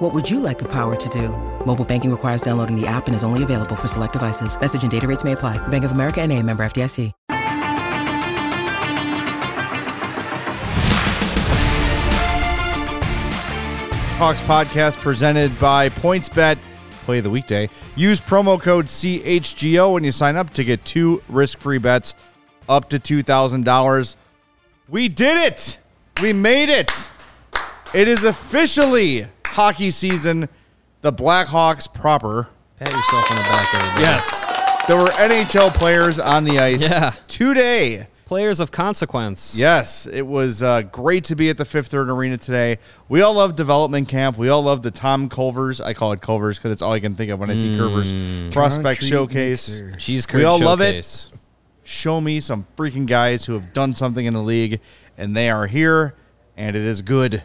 What would you like the power to do? Mobile banking requires downloading the app and is only available for select devices. Message and data rates may apply. Bank of America and a member FDIC. Hawks podcast presented by PointsBet. Play the weekday. Use promo code CHGO when you sign up to get two risk free bets up to $2,000. We did it! We made it! It is officially hockey season. The Blackhawks proper. Pat yourself on the back, everybody. Yes. There were NHL players on the ice Yeah. today. Players of consequence. Yes, it was uh, great to be at the Fifth Third Arena today. We all love development camp. We all love the Tom Culver's. I call it Culver's because it's all I can think of when I see Kurvers prospect Concrete showcase. mixer. Cheese We curd all love it. showcase. Show me some freaking guys who have done something in the league, and they are here, and it is good.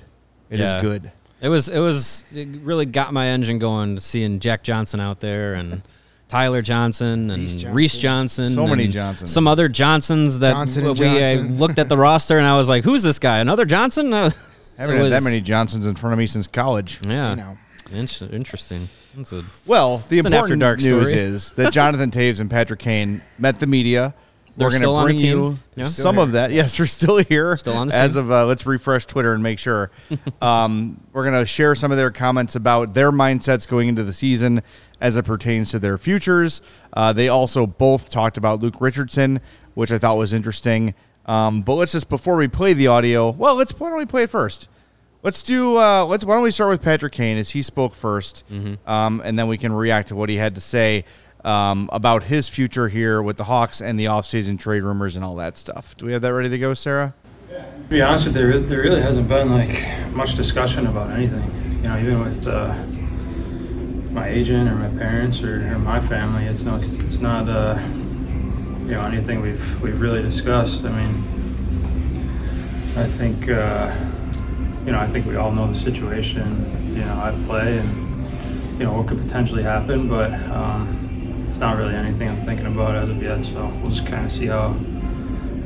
It is Yeah. good. It was it was it really got my engine going seeing Jack Johnson out there and Tyler Johnson and Reese Reese Johnson. Johnson. So many and Johnsons. Some other Johnsons that Johnson we Johnson. looked at the roster and I was like, "Who's this guy? Another Johnson?" Uh, Haven't had that many Johnsons in front of me since college. Yeah, You know. Inter- interesting. A, Well, the important after dark news story. is that Jonathan Toews and Patrick Kane met the media. They're we're gonna still on bring you Yeah. Some of that. Yes, we're still here. Still on the As of uh, let's refresh Twitter and make sure. um, we're gonna share some of their comments about their mindsets going into the season as it pertains to their futures. Uh, they also both talked about Luke Richardson, which I thought was interesting. Um, but let's just before we play the audio. Well, let's why don't we play it first? Let's do. Uh, let's. Why don't we start with Patrick Kane as he spoke 1st um, and then we can react to what he had to say um, about his future here with the Hawks and the offseason trade rumors and all that stuff. Do we have that ready to go, Sarah? To be honest with you, there, really hasn't been like much discussion about anything. You know, even with uh, my agent or my parents or, or my family, it's no, it's, it's not uh, you know anything we've we've really discussed. I mean, I think uh, you know I think we all know the situation. You know, I play and you know what could potentially happen, but um, it's not really anything I'm thinking about as of yet. So we'll just kind of see how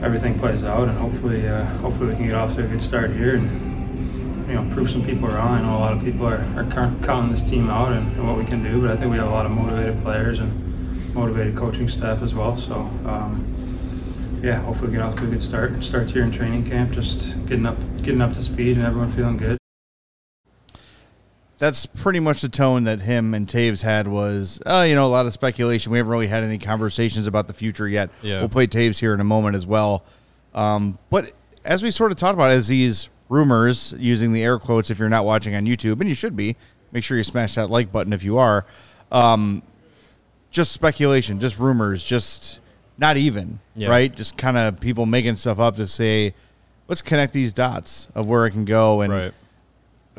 everything plays out, and hopefully, uh, hopefully we can get off to a good start here and you know prove some people wrong. I know a lot of people are, are counting this team out and, and what we can do, but I think we have a lot of motivated players and motivated coaching staff as well. So um, yeah, hopefully we get off to a good start. Starts here in training camp, just getting up, getting up to speed, and everyone feeling good. That's pretty much the tone that him and Toews had was, uh, you know, a lot of speculation. We haven't really had any conversations about the future yet. Yeah. We'll play Toews here in a moment as well. Um, but as we sort of talked about, as these rumors, using the air quotes, if you're not watching on YouTube, and you should be, make sure you smash that like button if you are. Um, just speculation, just rumors, just not even, Yeah. right? Just kind of people making stuff up to say, let's connect these dots of where it can go. And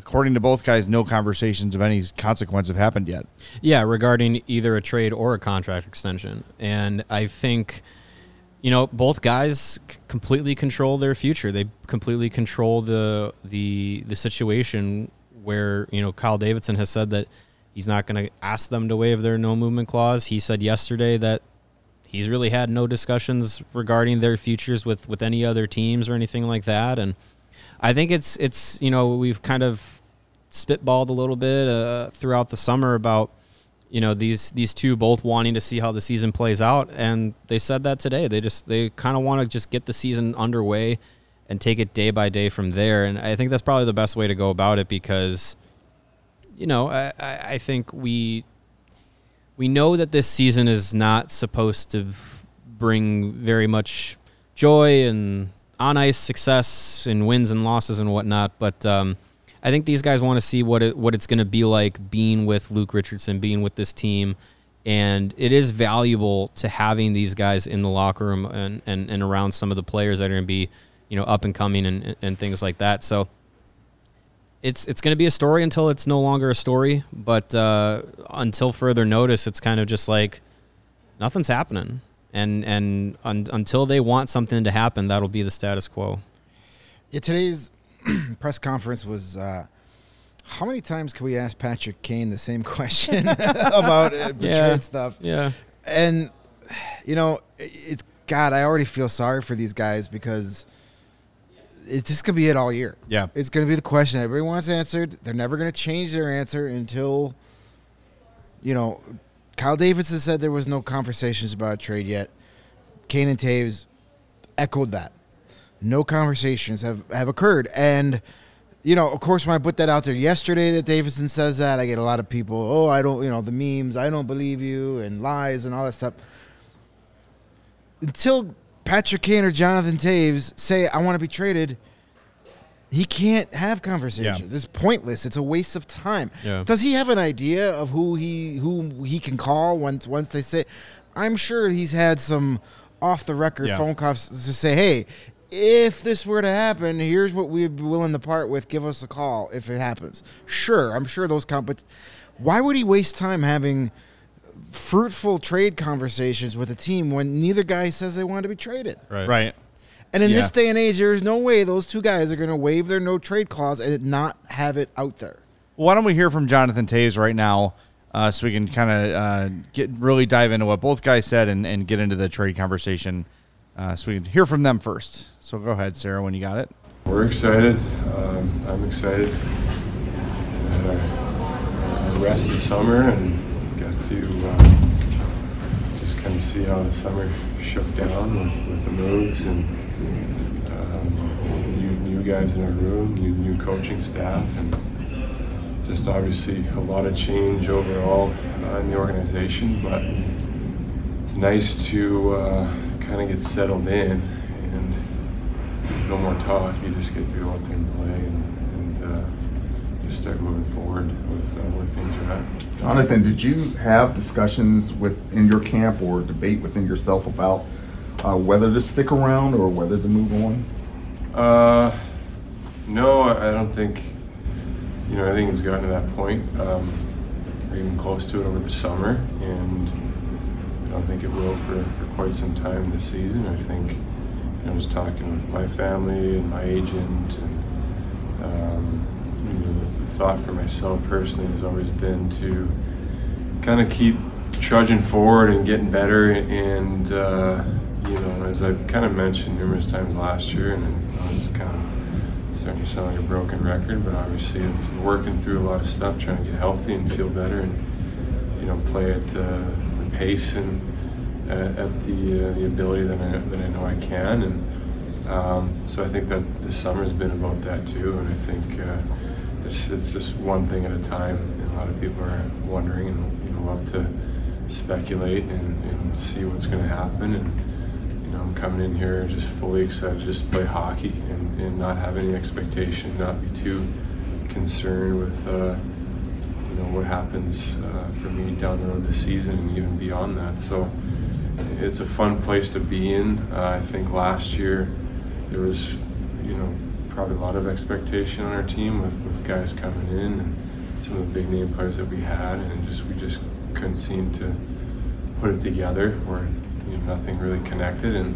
according to both guys, no conversations of any consequence have happened yet. Yeah, regarding either a trade or a contract extension. And I think, you know, both guys completely control their future. They completely control the the the situation where, you know, Kyle Davidson has said that he's not going to ask them to waive their no movement clause. He said yesterday that he's really had no discussions regarding their futures with with any other teams or anything like that and I think it's it's you know we've kind of spitballed a little bit uh, throughout the summer about you know these these two both wanting to see how the season plays out. And they said that today. They just they kind of want to just get the season underway and take it day by day from there. And I think that's probably the best way to go about it because you know I, I I think we we know that this season is not supposed to bring very much joy and on ice success and wins and losses and whatnot. But um, I think these guys want to see what it what it's going to be like being with Luke Richardson, being with this team, and it is valuable to having these guys in the locker room and and, and around some of the players that are going to be you know up and coming and and things like that. So. It's it's going to be a story until it's no longer a story, but uh, until further notice, it's kind of just like nothing's happening. And and un, until they want something to happen, that'll be the status quo. Yeah, today's press conference was. Uh, how many times can we ask Patrick Kane the same question about uh, the Yeah. trade stuff? Yeah, And you know, it's God. I already feel sorry for these guys because it's just gonna be it all year. Yeah. it's gonna be the question everybody wants answered. They're never gonna change their answer until you know. Kyle Davidson said there was no conversations about a trade yet. Kane and Toews echoed that. No conversations have, have occurred. And, you know, of course, when I put that out there yesterday that Davidson says that, I get a lot of people, oh, I don't, you know, the memes, I don't believe you, and lies and all that stuff. Until Patrick Kane or Jonathan Toews say, I want to be traded, he can't have conversations. Yeah. It's pointless. It's a waste of time. Yeah. Does he have an idea of who he who he can call once once they say? I'm sure he's had some off the record Yeah. phone calls to say, "Hey, if this were to happen, here's what we'd be willing to part with. Give us a call if it happens." Sure, I'm sure those com- but why would he waste time having fruitful trade conversations with a team when neither guy says they want to be traded? right. Right. And in this day and age, there's no way those two guys are going to waive their no trade clause and not have it out there. Why don't we hear from Jonathan Toews right now, uh, so we can kind of uh, get really dive into what both guys said and, and get into the trade conversation. Uh, so we can hear from them first. So go ahead, Sarah, when you got it. We're excited. Um, I'm excited. Had our, our rest of the summer and got to um, just kind of see how the summer shook down with, with the moves and new, guys in our room, new, new coaching staff, and just obviously a lot of change overall uh, in the organization. But it's nice to uh, kind of get settled in and no more talk. You just get to go out there and play and, and uh, just start moving forward with uh, where things are at. Jonathan, did you have discussions within your camp or debate within yourself about uh, whether to stick around or whether to move on? Uh, no, I don't think you know anything has gotten to that point, um, or even close to it over the summer, and I don't think it will for, for quite some time this season. I think you know, I was talking with my family and my agent, and um, you know, the, the thought for myself personally has always been to kind of keep trudging forward and getting better and uh, you know as I've kind of mentioned numerous times last year and I was kind of starting to sound like a broken record but obviously I was working through a lot of stuff trying to get healthy and feel better and you know play at uh, the pace and at, at the uh, the ability that I, that I know I can and um, so I think that the summer's been about that too and I think uh, it's, it's just one thing at a time. And a lot of people are wondering and you know love to speculate and, and see what's going to happen. And Coming in here just fully excited to just play hockey and, and not have any expectation, not be too concerned with uh, you know what happens uh, for me down the road this season and even beyond that. So it's a fun place to be in. Uh, I think last year there was you know probably a lot of expectation on our team with, with guys coming in and some of the big name players that we had and just we just couldn't seem to put it together or you know, nothing really connected and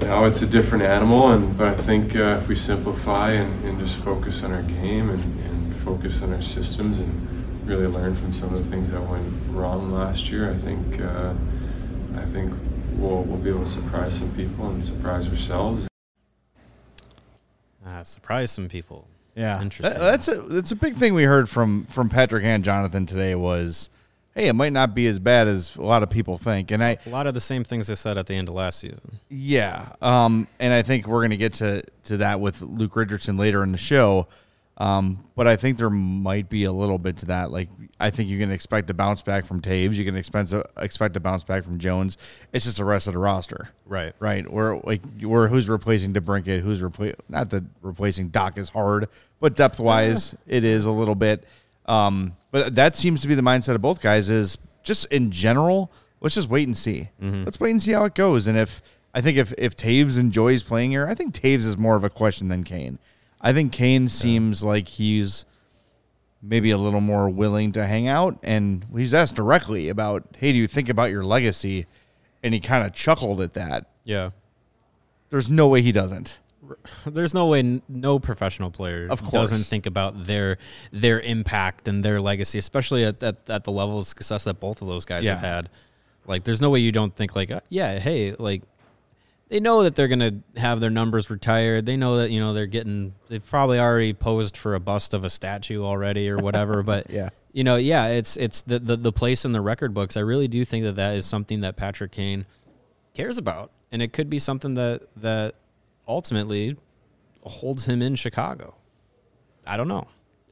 now it's a different animal and but I think uh, if we simplify and, and just focus on our game and, and focus on our systems and really learn from some of the things that went wrong last year I think uh, I think we'll, we'll be able to surprise some people and surprise ourselves Ah, surprise some people. Yeah, Interesting. That- that's a that's a big thing we heard from from Patrick and Jonathan today was, hey, it might not be as bad as a lot of people think, and I A lot of the same things I said at the end of last season. yeah, um, and I think we're gonna get to to that with Luke Richardson later in the show, um, but I think there might be a little bit to that. Like I think you can expect a bounce back from Toews, you can expect a, expect a bounce back from Jones. It's just the rest of the roster. Right. right? We're like we're who's replacing DeBrincat, who's repla- not that replacing Dach is hard, but depth wise it is a little bit. Um, but that seems to be the mindset of both guys. Is just in general, let's just wait and see. Let's wait and see how it goes. And if I think if if Toews enjoys playing here, I think Toews is more of a question than Kane. I think Kane seems like he's maybe a little more willing to hang out and he's asked directly about hey do you think about your legacy and he kind of chuckled at that. Yeah. There's no way he doesn't. There's no way no professional player Of course. doesn't think about their their impact and their legacy, especially at, at, at the level of success that both of those guys Yeah. have had. Like, there's no way you don't think like, uh, yeah, hey, like they know that they're gonna have their numbers retired. They know that you know they're getting. They've probably already posed for a bust of a statue already or whatever. But Yeah. you know, yeah, it's it's the, the the place in the record books. I really do think that that is something that Patrick Kane cares about, and it could be something that that ultimately holds him in Chicago. I don't know.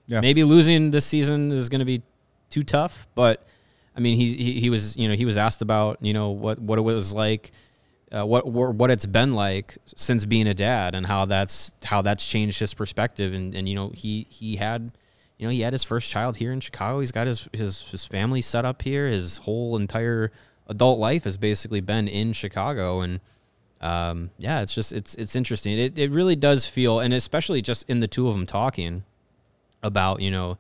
Yeah. Maybe losing this season is going to be too tough, but I mean, he, he he was you know he was asked about you know what what it was like, uh, what what what it's been like since being a dad, and how that's how that's changed his perspective, and and you know he he had. You know, he had his first child here in Chicago. He's got his, his his family set up here. His whole entire adult life has basically been in Chicago, and um, yeah, it's just it's it's interesting. It it really does feel, and especially just in the two of them talking about you know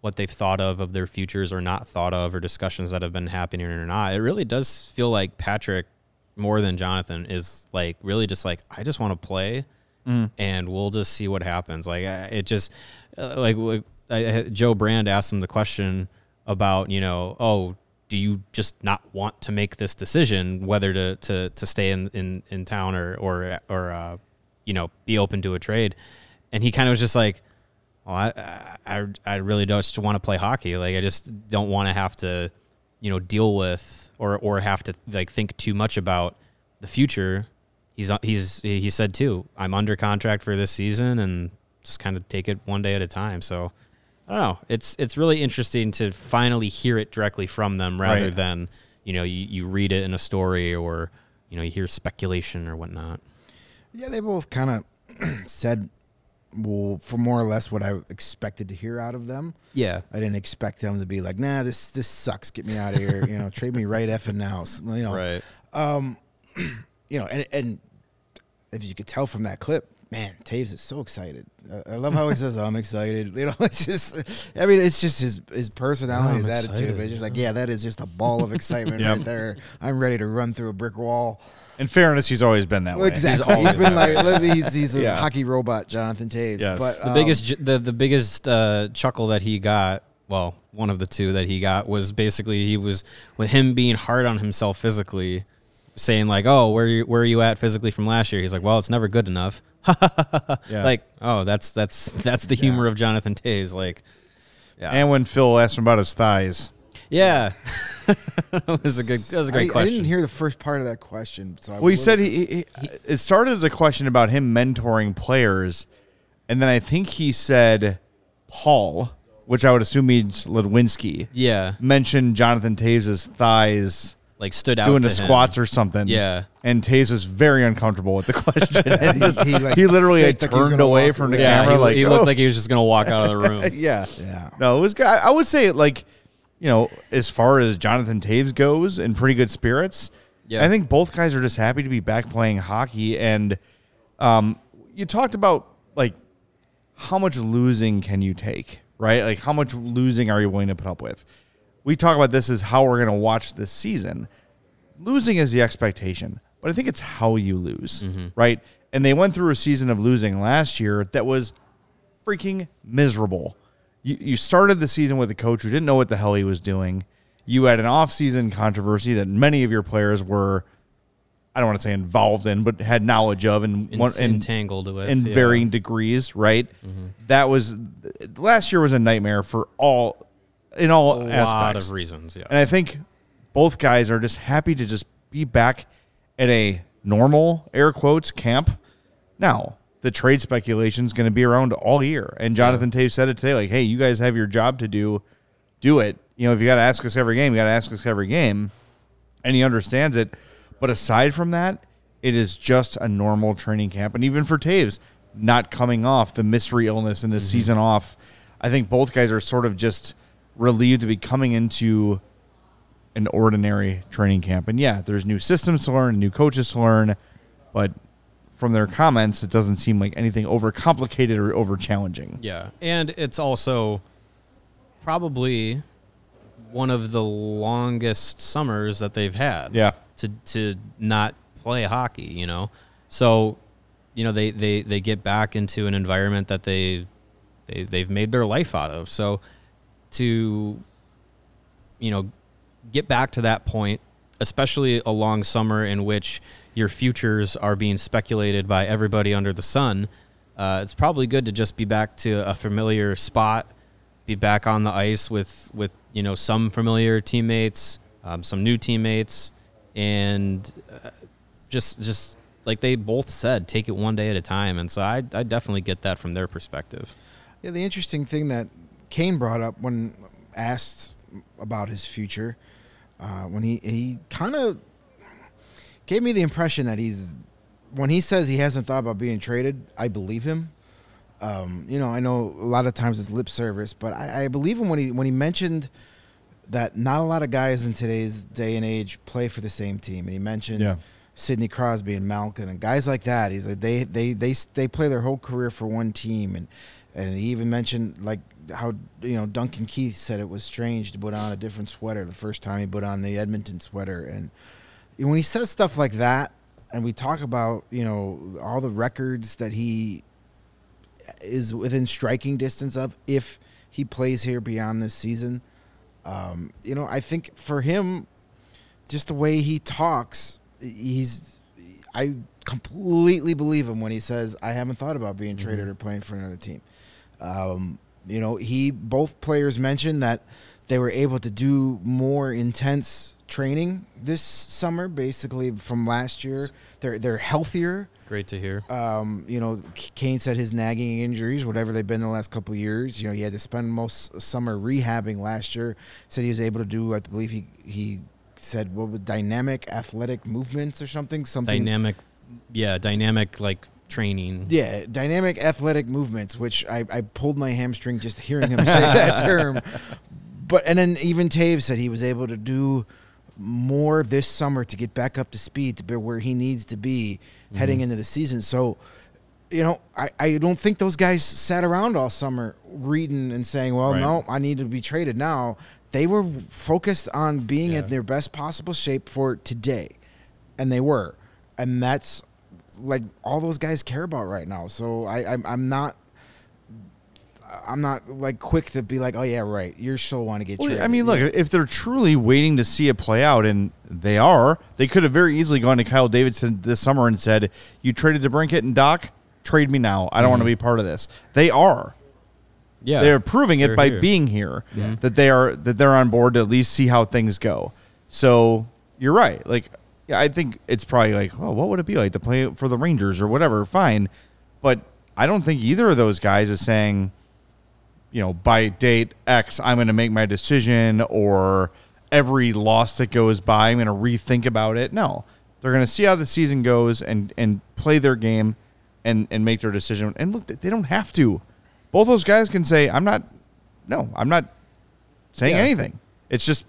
what they've thought of of their futures or not thought of, or discussions that have been happening or not. It really does feel like Patrick more than Jonathan is like really just like I just want to play, and we'll just see what happens. Like it just uh, like I- Joe Brand asked him the question about you know oh do you just not want to make this decision whether to to, to stay in, in, in town or or or uh, you know be open to a trade? And he kind of was just like well I I, I really don't just want to play hockey. Like I just don't want to have to you know deal with or or have to like think too much about the future. He's he's he said too I'm under contract for this season and just kind of take it one day at a time. So I don't know. It's it's really interesting to finally hear it directly from them rather Right. than you know you, you read it in a story or you know you hear speculation or whatnot. Yeah, they both kind of said, well, for more or less what I expected to hear out of them. Yeah, I didn't expect them to be like, nah, this this sucks. Get me out of here. You know, trade me right effing now. You know, right. Um, you know, and and if you could tell from that clip, man, Toews is so excited. Uh, I love how he says, "I'm excited." You know, it's just, I mean, it's just his his personality, I'm his attitude. But it's just like, yeah, that is just a ball of excitement Yep. right there. I'm ready to run through a brick wall. In fairness, he's always been that Well, way. exactly. always he's been like, he's he's a Yeah. hockey robot, Jonathan Toews. Yes. But The um, biggest the the biggest uh, chuckle that he got, well, one of the two that he got was basically he was with him being hard on himself physically, saying like, "Oh, where you where are you at physically from last year?" He's like, "Well, it's never good enough." Yeah. Like, oh, that's that's that's the humor of Jonathan Toews. Like, yeah, and when Phil asked him about his thighs, yeah, that was a good that was a great I, I didn't hear the first part of that question. So I well, he said little- he, he, it started as a question about him mentoring players, and then I think he said Paul, which I would assume means Ludwinski, yeah, mentioned Jonathan Toews' thighs like stood out doing to the him. squats or something. Yeah. And Toews was very uncomfortable with the question. And He- just- he, he, literally like turned gonna away from the. Yeah, camera. he, like he "Oh." looked like he was just gonna walk out of the room. yeah. Yeah. No, it was. I I would say like, you know, as far as Jonathan Toews goes, in pretty good spirits. Yeah. I think both guys are just happy to be back playing hockey. And um, you talked about like how much losing can you take, right? Like how much losing are you willing to put up with? We talk about this as how we're going to watch this season. Losing is the expectation, but I think it's how you lose, right? And they went through a season of losing last year that was freaking miserable. You, you started the season with a coach who didn't know what the hell he was doing. You had an offseason controversy that many of your players were, I don't want to say involved in, but had knowledge of and, one, and entangled with in yeah. Mm-hmm. varying degrees, right? That was last year was a nightmare for all in all a lot aspects. of reasons. Yeah, And I think both guys are just happy to just be back at a normal air quotes camp. Now, the trade speculation is going to be around all year. And Jonathan Toews said it today like, hey, you guys have your job to do. Do it. You know, if you got to ask us every game, you got to ask us every game. And he understands it. But aside from that, it is just a normal training camp. And even for Toews, not coming off the mystery illness and the mm-hmm. season off, I think both guys are sort of just relieved to be coming into an ordinary training camp. And yeah, there's new systems to learn, new coaches to learn, but from their comments, it doesn't seem like anything over complicated or over challenging. Yeah, and it's also probably one of the longest summers that they've had. Yeah. to to not play hockey. You know, so you know they they they get back into an environment that they they they've made their life out of. So to you know get back to that point, especially a long summer in which your futures are being speculated by everybody under the sun. Uh, it's probably good to just be back to a familiar spot, be back on the ice with with you know some familiar teammates, um, some new teammates, and uh, just just like they both said, take it one day at a time. And so I I definitely get that from their perspective. Yeah, the interesting thing that Kane brought up when asked about his future, uh, when he he kind of gave me the impression that he's when he says he hasn't thought about being traded, I believe him. Um, you know, I know a lot of times it's lip service, but I, I believe him when he when he mentioned that not a lot of guys in today's day and age play for the same team, and he mentioned Yeah. Sidney Crosby and Malkin and guys like that. He's like they they they they play their whole career for one team, and and he even mentioned like how you know Duncan Keith said it was strange to put on a different sweater the first time he put on the Edmonton sweater, and when he says stuff like that, and we talk about you know all the records that he is within striking distance of if he plays here beyond this season. Um, you know, I think for him, just the way he talks, he's I completely believe him when he says I haven't thought about being traded or playing for another team. Um, you know, he both players mentioned that they were able to do more intense training this summer, basically from last year. They're they're healthier. Great to hear. Um, you know, Kane said his nagging injuries, whatever they've been the last couple years. You know, he had to spend most summer rehabbing last year. Said he was able to do, I believe he he said what was dynamic athletic movements or something. Something Dynamic, yeah, dynamic like training. yeah, dynamic athletic movements, which I, I pulled my hamstring just hearing him say that term. But and then even Toews said he was able to do more this summer to get back up to speed to be where he needs to be heading mm-hmm. into the season. So, you know, I, I don't think those guys sat around all summer reading and saying, well, Right. no, I need to be traded now. They were focused on being Yeah. in their best possible shape for today. And they were. And that's like all those guys care about right now. So I, I'm, I'm not. I'm not like quick to be like, oh yeah, right. You're still want to get Well, traded. I mean, look, if they're truly waiting to see it play out, and they are, they could have very easily gone to Kyle Davidson this summer and said, "You traded DeBrincat and Dach, trade me now. I don't want to mm-hmm. be part of this." They are. Yeah, They're proving it They're by here. being here that they are that they're on board to at least see how things go. So you're right. Like, yeah, I think it's probably like, well, what would it be like to play for the Rangers or whatever? Fine, but I don't think either of those guys is saying, you know, by date X, I'm going to make my decision, or every loss that goes by, I'm going to rethink about it. No, they're going to see how the season goes and and play their game, and and make their decision. And look, they don't have to. Both those guys can say, I'm not. No, I'm not saying Yeah. anything. It's just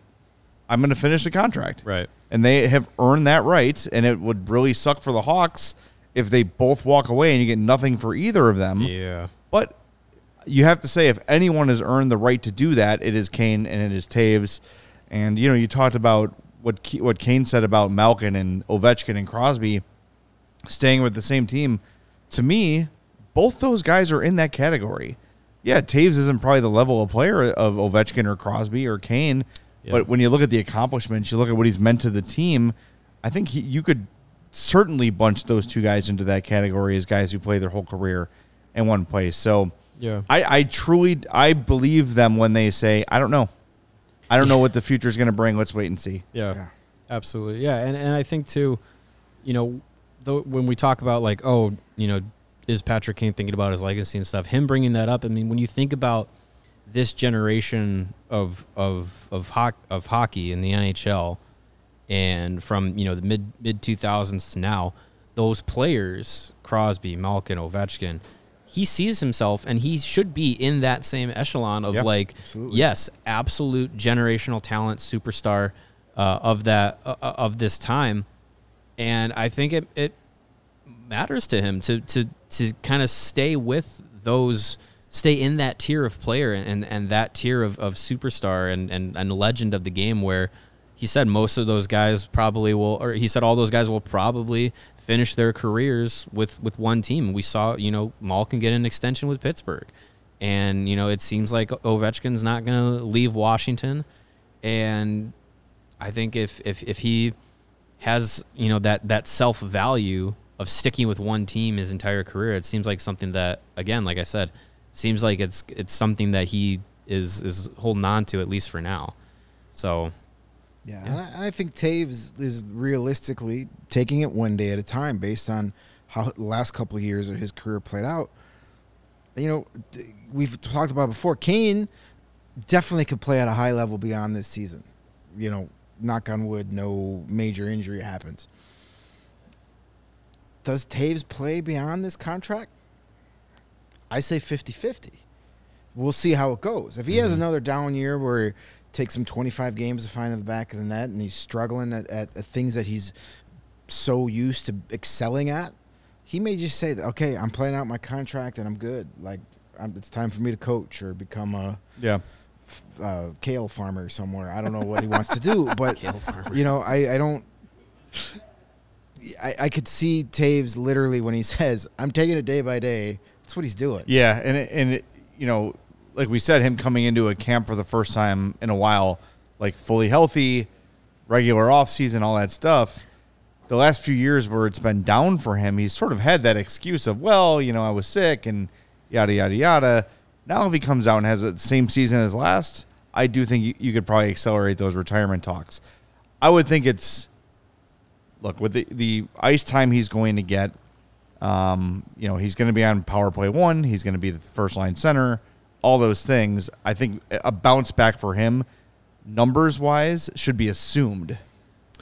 I'm going to finish the contract. Right. And they have earned that right. And it would really suck for the Hawks if they both walk away and you get nothing for either of them. Yeah. But you have to say if anyone has earned the right to do that, it is Kane and it is Toews. And you know, you talked about what Ke- what Kane said about Malkin and Ovechkin and Crosby staying with the same team. To me, both those guys are in that category. Yeah, Toews isn't probably the level of player of Ovechkin or Crosby or Kane, Yeah. but when you look at the accomplishments, you look at what he's meant to the team. I think he, you could certainly bunch those two guys into that category as guys who play their whole career in one place. So Yeah. I, I truly I believe them when they say I don't know, I don't know what the future is going to bring. Let's wait and see. Yeah, Yeah. absolutely. Yeah, and and I think too, you know, though when we talk about like, oh, you know, is Patrick Kane thinking about his legacy and stuff? Him bringing that up. I mean, when you think about this generation of of of hoc- of hockey in the NHL, and from you know the mid mid two thousands to now, those players, Crosby, Malkin, Ovechkin. He sees himself, and he should be in that same echelon of Yeah, like, absolutely. yes, absolute generational talent, superstar uh, of that uh, of this time, and I think it it matters to him to to to kind of stay with those stay in that tier of player and and, that tier of, of superstar and, and and legend of the game where he said most of those guys probably will, or he said all those guys will probably finish their careers with with one team. We saw, you know, Malkin get an extension with Pittsburgh, and you know it seems like Ovechkin's not going to leave Washington, and I think if if if he has you know that that self value of sticking with one team his entire career, it seems like something that again, like I said, seems like it's it's something that he is is holding on to at least for now. So Yeah, And, I, and I think Toews is realistically taking it one day at a time based on how the last couple of years of his career played out. You know, we've talked about before. Kane definitely could play at a high level beyond this season. You know, knock on wood, no major injury happens. Does Toews play beyond this contract? I say 50 50. We'll see how it goes. If he has another down year where he takes him 25 games to find in the back of the net and he's struggling at, at, at things that he's so used to excelling at, he may just say, that, okay, I'm playing out my contract and I'm good. Like, I'm, it's time for me to coach or become a Yeah. uh, kale farmer somewhere. I don't know what he wants to do, but you know, I, I don't. I, I could see Toews literally when he says, "I'm taking it day by day." That's what he's doing. Yeah, and it, and it, you know, like we said, him coming into a camp for the first time in a while, like fully healthy, regular off season, all that stuff. The last few years where it's been down for him, he's sort of had that excuse of, well, you know, I was sick and yada yada yada. Now, if he comes out and has the same season as last, I do think you, you could probably accelerate those retirement talks. I would think it's look with the the ice time he's going to get. Um, you know, he's going to be on power play one. He's going to be the first line center. All those things. I think a bounce back for him, numbers wise, should be assumed.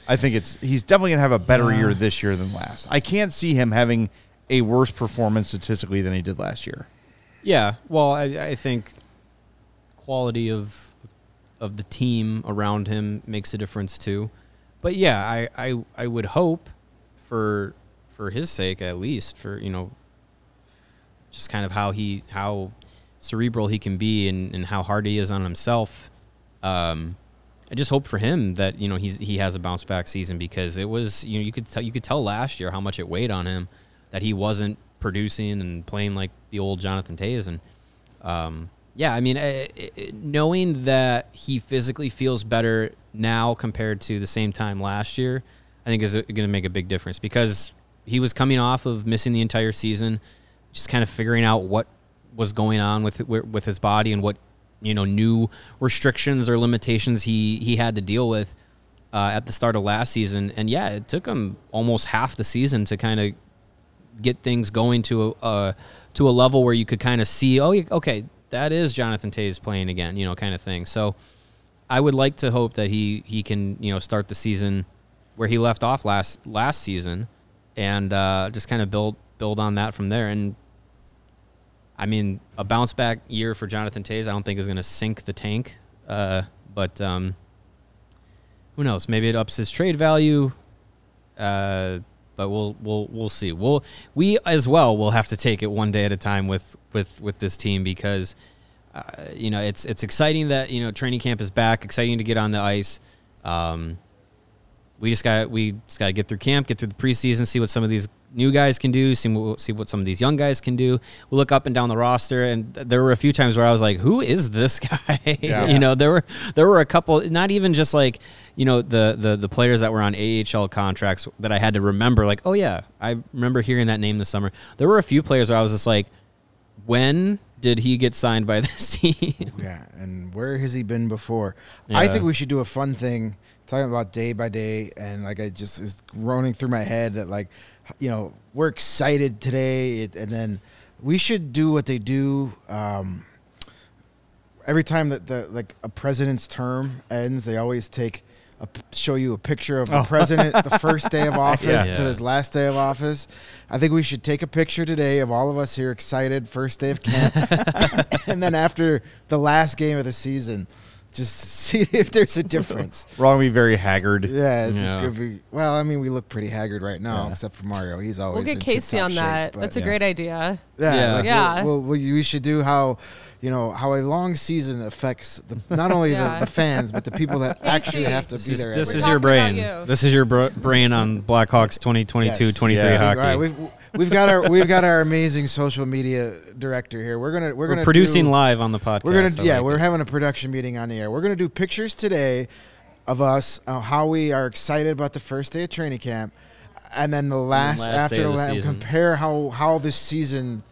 I think it's he's definitely going to have a better year this year than last. I can't see him having a worse performance statistically than he did last year. Yeah, well, I, I think quality of of the team around him makes a difference too. But yeah, I, I I would hope for for his sake at least for you know just kind of how he how cerebral he can be and, and how hard he is on himself. Um, I just hope for him that you know he's he has a bounce back season because it was you know you could tell you could tell last year how much it weighed on him that he wasn't producing and playing like the old Jonathan Toews and um, yeah I mean eh, eh, knowing that he physically feels better now compared to the same time last year I think is going to make a big difference because he was coming off of missing the entire season just kind of figuring out what was going on with with his body and what you know new restrictions or limitations he he had to deal with uh, at the start of last season. And yeah, it took him almost half the season to kind of get things going to a uh, to a level where you could kind of see, oh, okay, that is Jonathan Toews playing again, you know, kind of thing. So I would like to hope that he he can you know start the season where he left off last last season and uh, just kind of build build on that from there. And I mean, a bounce back year for Jonathan Toews, I don't think is going to sink the tank. Uh, but um, who knows? Maybe it ups his trade value. Uh, but we'll we'll we'll see. We'll we as well will have to take it one day at a time with with with this team because uh, you know it's it's exciting that you know training camp is back. Exciting to get on the ice. Um, we just got we just got to get through camp, get through the preseason, see what some of these new guys can do, see what, see what some of these young guys can do. We look up and down the roster, and there were a few times where I was like, "Who is this guy?" you know, there were there were a couple, not even just like you know the the the players that were on AHL contracts that I had to remember. Like, oh yeah, I remember hearing that name this summer. There were a few players where I was just like, when did he get signed by this team? Yeah, and where has he been before? I think we should do a fun thing talking about day by day, and like I just is running through my head that like, you know, we're excited today, it, and then we should do what they do. Um, every time that the like a president's term ends, they always take a, show you a picture of the president the first day of office Yeah. to his last day of office. I think we should take a picture today of all of us here excited first day of camp, and then after the last game of the season, just to see if there's a difference. We're all gonna be very haggard. Yeah, it's just Yeah. gonna be. Well, I mean, we look pretty haggard right now, except for Mario. He's always. We'll get in Casey tip-top on shape, that. but- That's a great idea. Yeah, Yeah. like, Yeah. Well, well, we we should do how, you know, how a long season affects the, not only Yeah. the, the fans but the people that actually Casey. have to This be is, there. this every is your Talking about brain. you. This is your br- brain on Blackhawks 2022 Yes. 23 Yeah. hockey. All right, we've we've got our we've got our amazing social media director here. We're gonna we're, We're gonna producing do, live on the podcast. We're gonna I yeah, like we're it. having a production meeting on the air. We're gonna do pictures today of us uh, how we are excited about the first day of training camp, and then the last, last after the the la- compare how how this season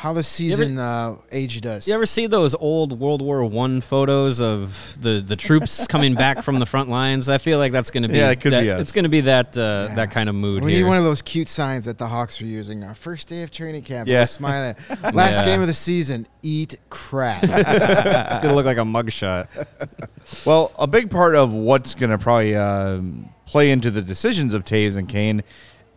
how the season uh, aged us. You ever see those old World War One photos of the, the troops coming back from the front lines? I feel like that's going to be Yeah, it could that, be us. It's going to be that uh, Yeah. that kind of mood we here. need one of those cute signs that the Hawks were using. Our first day of training camp. Yeah. Yeah. Smiling. Last Yeah. game of the season. Eat crap. it's going to look like a mugshot. Well, a big part of what's going to probably um play into the decisions of Toews and Kane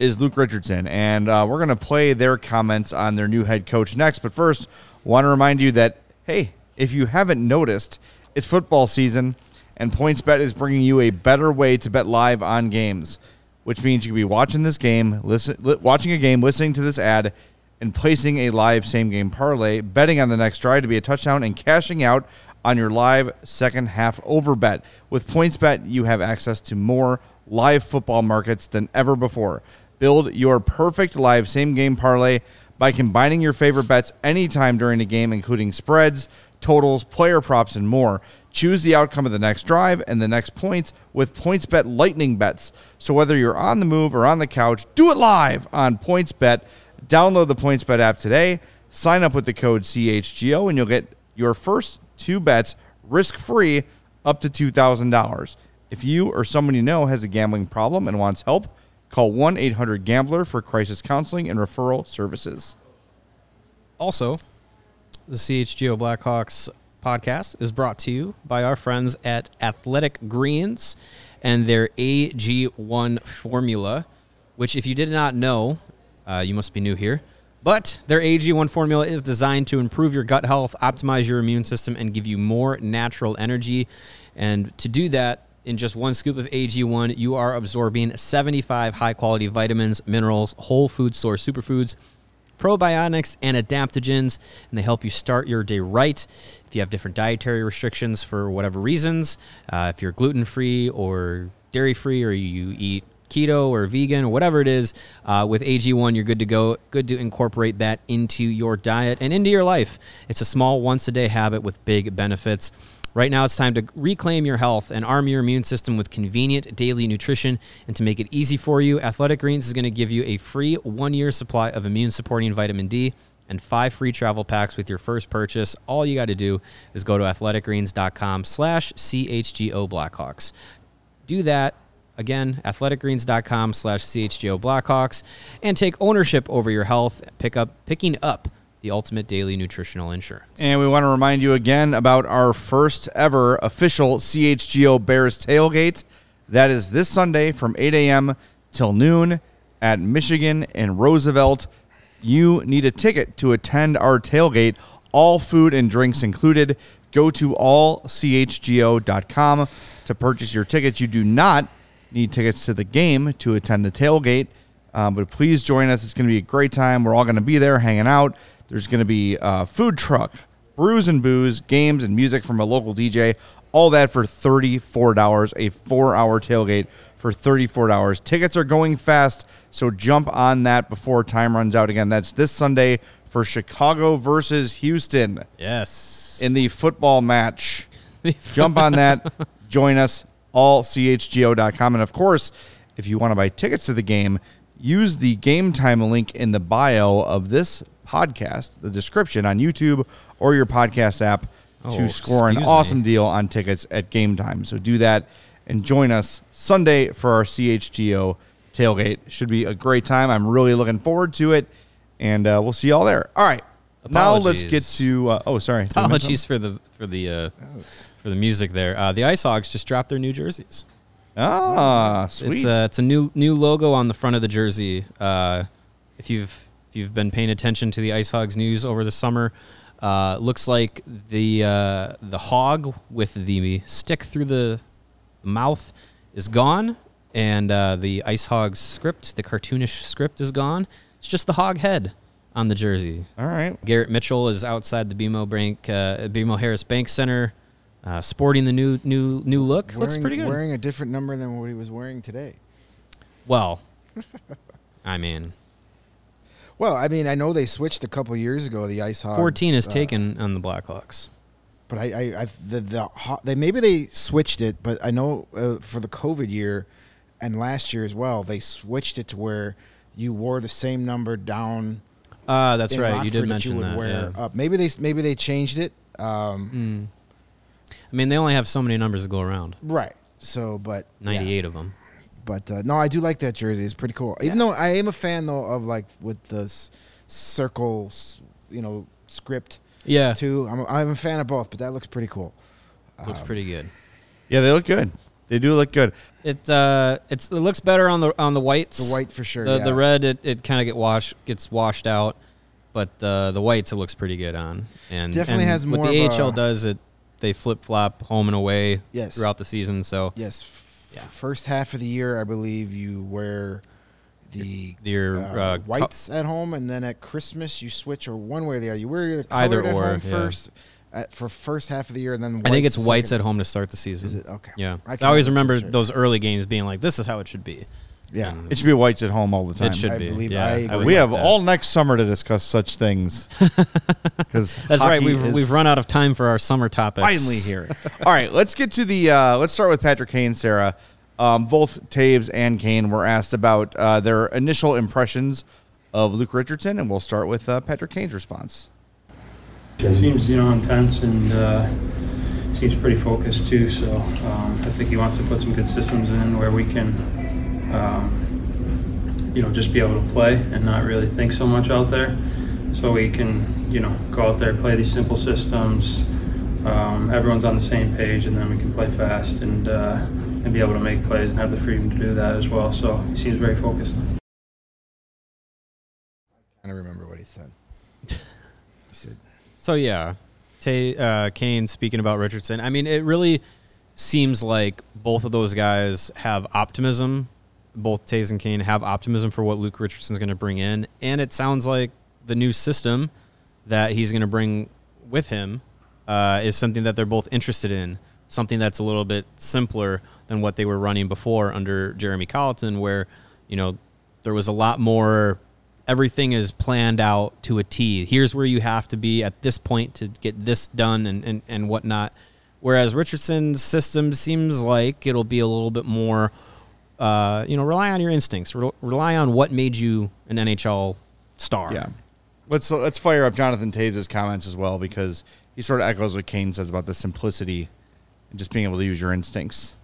is Luke Richardson, and uh, we're going to play their comments on their new head coach next. But first, want to remind you that hey, if you haven't noticed, it's football season, and PointsBet is bringing you a better way to bet live on games, which means you can be watching this game, listen, li- watching a game, listening to this ad, and placing a live same game parlay, betting on the next drive to be a touchdown, and cashing out on your live second half over bet. With PointsBet, you have access to more live football markets than ever before. Build your perfect live same game parlay by combining your favorite bets anytime during a game, including spreads, totals, player props, and more. Choose the outcome of the next drive and the next points with PointsBet Lightning Bets. So whether you're on the move or on the couch, do it live on PointsBet. Download the PointsBet app today. Sign up with the code CHGO and you'll get your first two bets risk-free up to $2,000. If you or someone you know has a gambling problem and wants help, call 1-800-GAMBLER for crisis counseling and referral services. Also, the CHGO Blackhawks podcast is brought to you by our friends at Athletic Greens and their AG1 formula, which, if you did not know, uh, you must be new here. But their AG1 formula is designed to improve your gut health, optimize your immune system, and give you more natural energy. And to do that, in just one scoop of AG1, you are absorbing 75 high quality vitamins, minerals, whole food source superfoods, probiotics and adaptogens, and they help you start your day right. If you have different dietary restrictions for whatever reasons, uh, if you're gluten free or dairy free, or you eat keto or vegan or whatever it is, uh, with AG1, you're good to go. Good to incorporate that into your diet and into your life. It's a small once a day habit with big benefits. Right now, it's time to reclaim your health and arm your immune system with convenient daily nutrition. And to make it easy for you, Athletic Greens is going to give you a free one year supply of immune supporting vitamin D and five free travel packs with your first purchase. All you got to do is go to athleticgreens.com slash CHGO Blackhawks. Do that. Again, athleticgreens.com slash CHGO Blackhawks and take ownership over your health, pick up, picking up the ultimate daily nutritional insurance. And we want to remind you again about our first ever official CHGO Bears tailgate. That is this Sunday from 8 a.m. till noon at Michigan and Roosevelt. You need a ticket to attend our tailgate, all food and drinks included. Go to allchgo.com to purchase your tickets. You do not need tickets to the game to attend the tailgate. Um, but please join us. It's going to be a great time. We're all going to be there hanging out. There's going to be a food truck, brews and booze, games and music from a local DJ. All that for $34, a four hour tailgate for $34. Tickets are going fast, so jump on that before time runs out. Again, that's this Sunday for Chicago versus Houston Yes. in the football match. Jump on that. Join us, allchgo.com. And of course, if you want to buy tickets to the game, use the game time link in the bio of this podcast, the description on YouTube or your podcast app Oh, to score an awesome me. deal on tickets at game time. So do that and join us Sunday for our CHGO tailgate. Should be a great time. I'm really looking forward to it. And uh, we'll see y'all there. All right. Now let's get to. Uh, oh, sorry. Did I mention Apologies for the for the uh, for the music there. Uh, the Ice Hogs just dropped their new jerseys. Ah, sweet. It's a it's a new new logo on the front of the jersey. Uh, if you've if you've been paying attention to the Ice Hogs news over the summer, Uh, looks like the uh, the hog with the stick through the mouth is gone, and uh, the ice Hogs script, the cartoonish script, is gone. It's just the hog head on the jersey. All right. Garrett Mitchell is outside the BMO Bank, uh, BMO Harris Bank Center, uh, sporting the new new new look. Looks pretty good. Wearing a different number than what he was wearing today. well, I mean, Well, I mean, I know they switched a couple years ago. The Ice Hogs. 14 is uh, taken on the Blackhawks. but I, I, I the the they maybe they switched it, but I know uh, for the COVID year and last year as well, they switched it to where you wore the same number down. Uh, that's right. You Rockford did mention you would that. wear yeah. up. Maybe they maybe they changed it. Um, I mean, they only have so many numbers to go around. Right. So, but yeah. 98 of them. But uh, no, I do like that jersey. It's pretty cool. Even though I am a fan though of like with the circle, you know, script Yeah, too. I'm a, I'm a fan of both, but that looks pretty cool. looks pretty good. Yeah, they look good. They do look good. It uh, it's it looks better on the on the whites. The white for sure. The, yeah. the red, it, it kind of get wash gets washed out, but uh, the whites it looks pretty good on. And Definitely and has what more the of AHL a- does it. They flip flop home and away Yes. throughout the season. So Yes. Yeah. First half of the year, I believe you wear the your uh, uh, co- whites at home, and then at Christmas you switch, or one way or the other. You wear the Either at or, home yeah. first at, for first half of the year, and then I think it's the whites second- at home to start the season. Is it okay? Yeah, I I, always remember those early games being like, "This is how it should be." Yeah. And It should be whites at home all the time. It should I be. believe- yeah, I I agree. We have that. all next summer to discuss such things. Because That's right. We've we've run out of time for our summer topics. finally here. All right, let's get to the. Uh, let's start with Patrick Kane, Sarah. Um, both Toews and Kane were asked about uh, their initial impressions of Luke Richardson, and we'll start with uh, Patrick Kane's response. He seems, you know, intense and uh, seems pretty focused too. So um, I think he wants to put some good systems in where we can, um, you know, just be able to play and not really think so much out there. So we can, you know, go out there, play these simple systems. Um, everyone's on the same page, and then we can play fast and uh, and be able to make plays and have the freedom to do that as well. So he seems very focused. I don't remember what he said. He said, So yeah, Tay, uh, Kane speaking about Richardson. I mean, it really seems like both of those guys have optimism. Both Toews and Kane have optimism for what Luke Richardson's going to bring in, and it sounds like the new system that he's going to bring with him uh, is something that they're both interested in. Something that's a little bit simpler than what they were running before under Jeremy Colliton, where you know there was a lot more everything is planned out to a T. Here's where you have to be at this point to get this done and, and, and whatnot. Whereas Richardson's system seems like it'll be a little bit more, uh, you know, rely on your instincts, Re- rely on what made you an NHL star. Yeah. Let's let's fire up Jonathan Toews' comments as well because he sort of echoes what Kane says about the simplicity and just being able to use your instincts.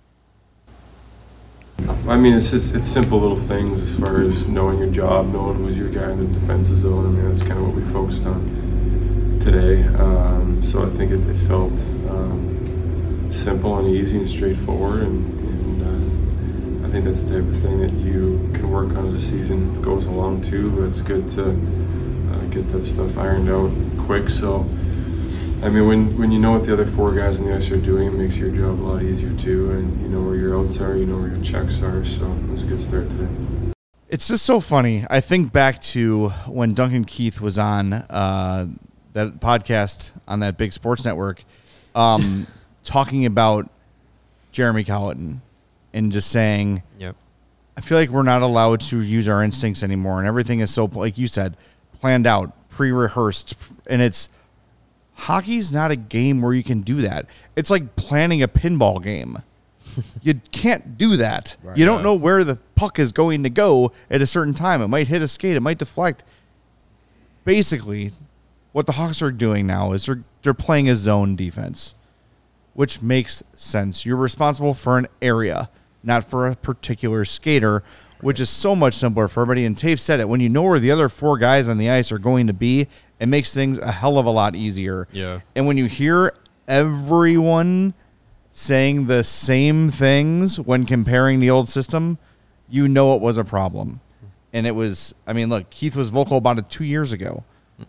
I mean, it's just it's simple little things as far as knowing your job, knowing who's your guy in the defensive zone. I mean, that's kind of what we focused on today. Um, so I think it, it felt um, simple and easy and straightforward, and, and uh, I think that's the type of thing that you can work on as the season goes along too. But it's good to uh, get that stuff ironed out quick. So. I mean, when, when you know what the other four guys on the ice are doing, it makes your job a lot easier too. And you know where your outs are, you know where your checks are. So it was a good start today. It's just so funny. I think back to when Duncan Keith was on uh, that podcast on that big sports network, um, talking about Jeremy Colliton and just saying, Yep. I feel like we're not allowed to use our instincts anymore, and everything is so, like you said, planned out, pre-rehearsed, and it's hockey's not a game where you can do that. It's like planning a pinball game. you can't do that. You don't know where the puck is going to go at a certain time. It might hit a skate, it might deflect. Basically, what the Hawks are doing now is they're they're playing a zone defense, which makes sense. You're responsible for an area, not for a particular skater, which is so much simpler for everybody. And Toews said it when you know where the other four guys on the ice are going to be, it makes things a hell of a lot easier. Yeah. And when you hear everyone saying the same things when comparing the old system, you know it was a problem. And it was, I mean, look, Keith was vocal about it two years ago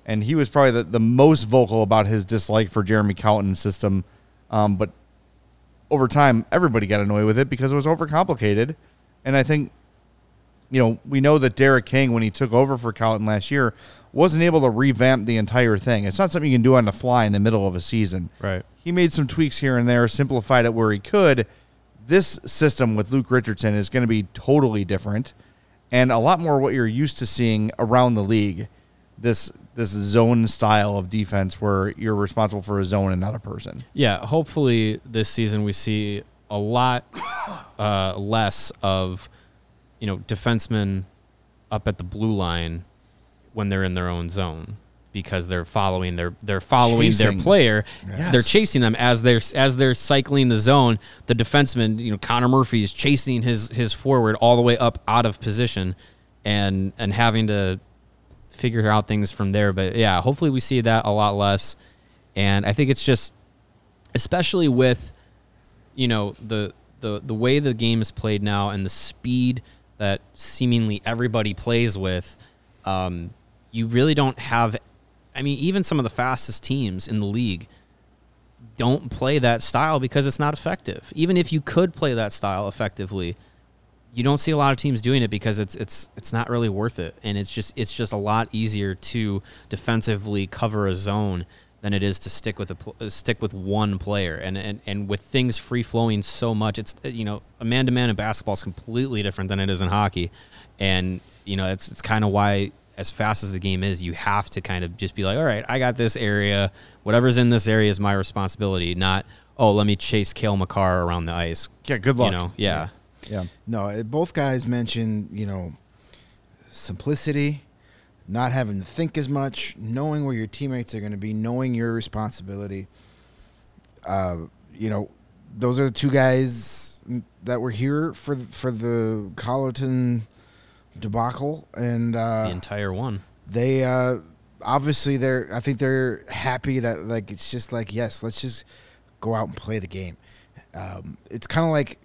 and he was probably the, the most vocal about his dislike for Jeremy Colliton's system. Um, but over time, everybody got annoyed with it because it was overcomplicated. And I think, you know, we know that Derek King, when he took over for Colliton last year, wasn't able to revamp the entire thing. It's not something you can do on the fly in the middle of a season. Right. He made some tweaks here and there, simplified it where he could. This system with Luke Richardson is going to be totally different and a lot more what you're used to seeing around the league. This this zone style of defense where you're responsible for a zone and not a person. Yeah, hopefully this season we see a lot uh, less of you know defensemen up at the blue line when they're in their own zone because they're following their they're following Chasing. their player. Yes. They're chasing them as they're as they're cycling the zone. The defenseman, you know, Connor Murphy is chasing his his forward all the way up out of position, and and having to figure out things from there. But yeah, hopefully we see that a lot less. And I think it's just, especially with, you know, the the the way the game is played now and the speed that seemingly everybody plays with, um, you really don't have. I mean, even some of the fastest teams in the league don't play that style because it's not effective. Even if you could play that style effectively, you don't see a lot of teams doing it because it's it's it's not really worth it, and it's just it's just a lot easier to defensively cover a zone than it is to stick with a uh, stick with one player. And and and with things free flowing so much, it's uh, you know a man to man in basketball is completely different than it is in hockey, and you know it's it's kind of why. As fast as the game is, you have to kind of just be like, all right, I got this area. Whatever's in this area is my responsibility. Not, oh, let me chase Cale Makar around the ice. Yeah, good luck. You know, yeah. Yeah. No, uh, both guys mentioned, you know, simplicity, not having to think as much, knowing where your teammates are going to be, knowing your responsibility. Uh, you know, those are the two guys that were here for for the Colliton debacle, and uh, the entire one. they uh, obviously they're I think they're happy that like it's just like yes, let's just go out and play the game. Um, it's kind of like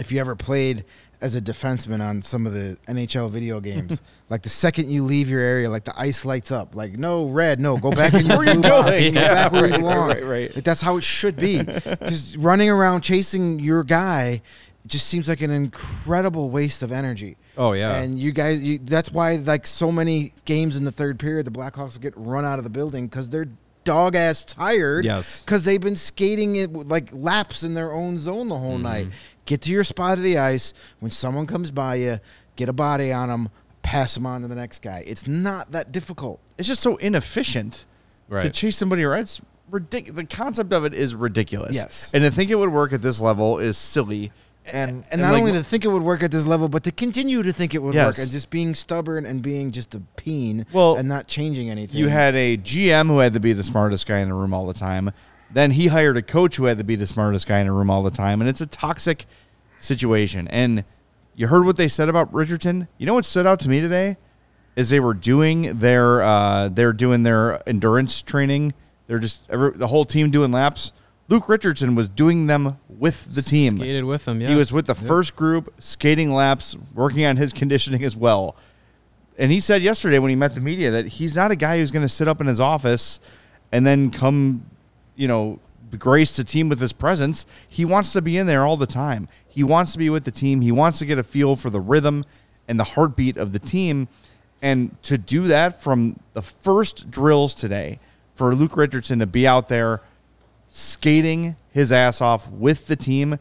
if you ever played as a defenseman on some of the NHL video games, like the second you leave your area, like the ice lights up, like no red, no, go back in your Where you blue box, going? go back where right, you belong. right, right. Like that's how it should be. Because running around chasing your guy just seems like an incredible waste of energy. Oh, yeah. And you guys, you, that's why like so many games in the third period, the Blackhawks get run out of the building because they're dog ass tired. Yes. Because they've been skating it like laps in their own zone the whole mm-hmm. night. Get to your spot of the ice. When someone comes by you, get a body on them, pass them on to the next guy. It's not that difficult. It's just so inefficient to chase somebody around. It's ridiculous. The concept of it is ridiculous. Yes. And to think it would work at this level is silly. And, And, not like, only to think it would work at this level, but to continue to think it would Yes. work and just being stubborn and being just a peen Well, and not changing anything. You had a GM who had to be the smartest guy in the room all the time. Then he hired a coach who had to be the smartest guy in the room all the time, and it's a toxic situation. And you heard what they said about Richardson. You know what stood out to me today is they were doing their uh, they're doing their endurance training. They're just every, the whole team doing laps. Luke Richardson was doing them with the team. Skated with them, yeah. He was with the first group, skating laps, working on his conditioning as well. And he said yesterday when he met the media that he's not a guy who's going to sit up in his office and then come, you know, grace the team with his presence. He wants to be in there all the time. He wants to be with the team. He wants to get a feel for the rhythm and the heartbeat of the team. And to do that from the first drills today, for Luke Richardson to be out there skating his ass off with the team,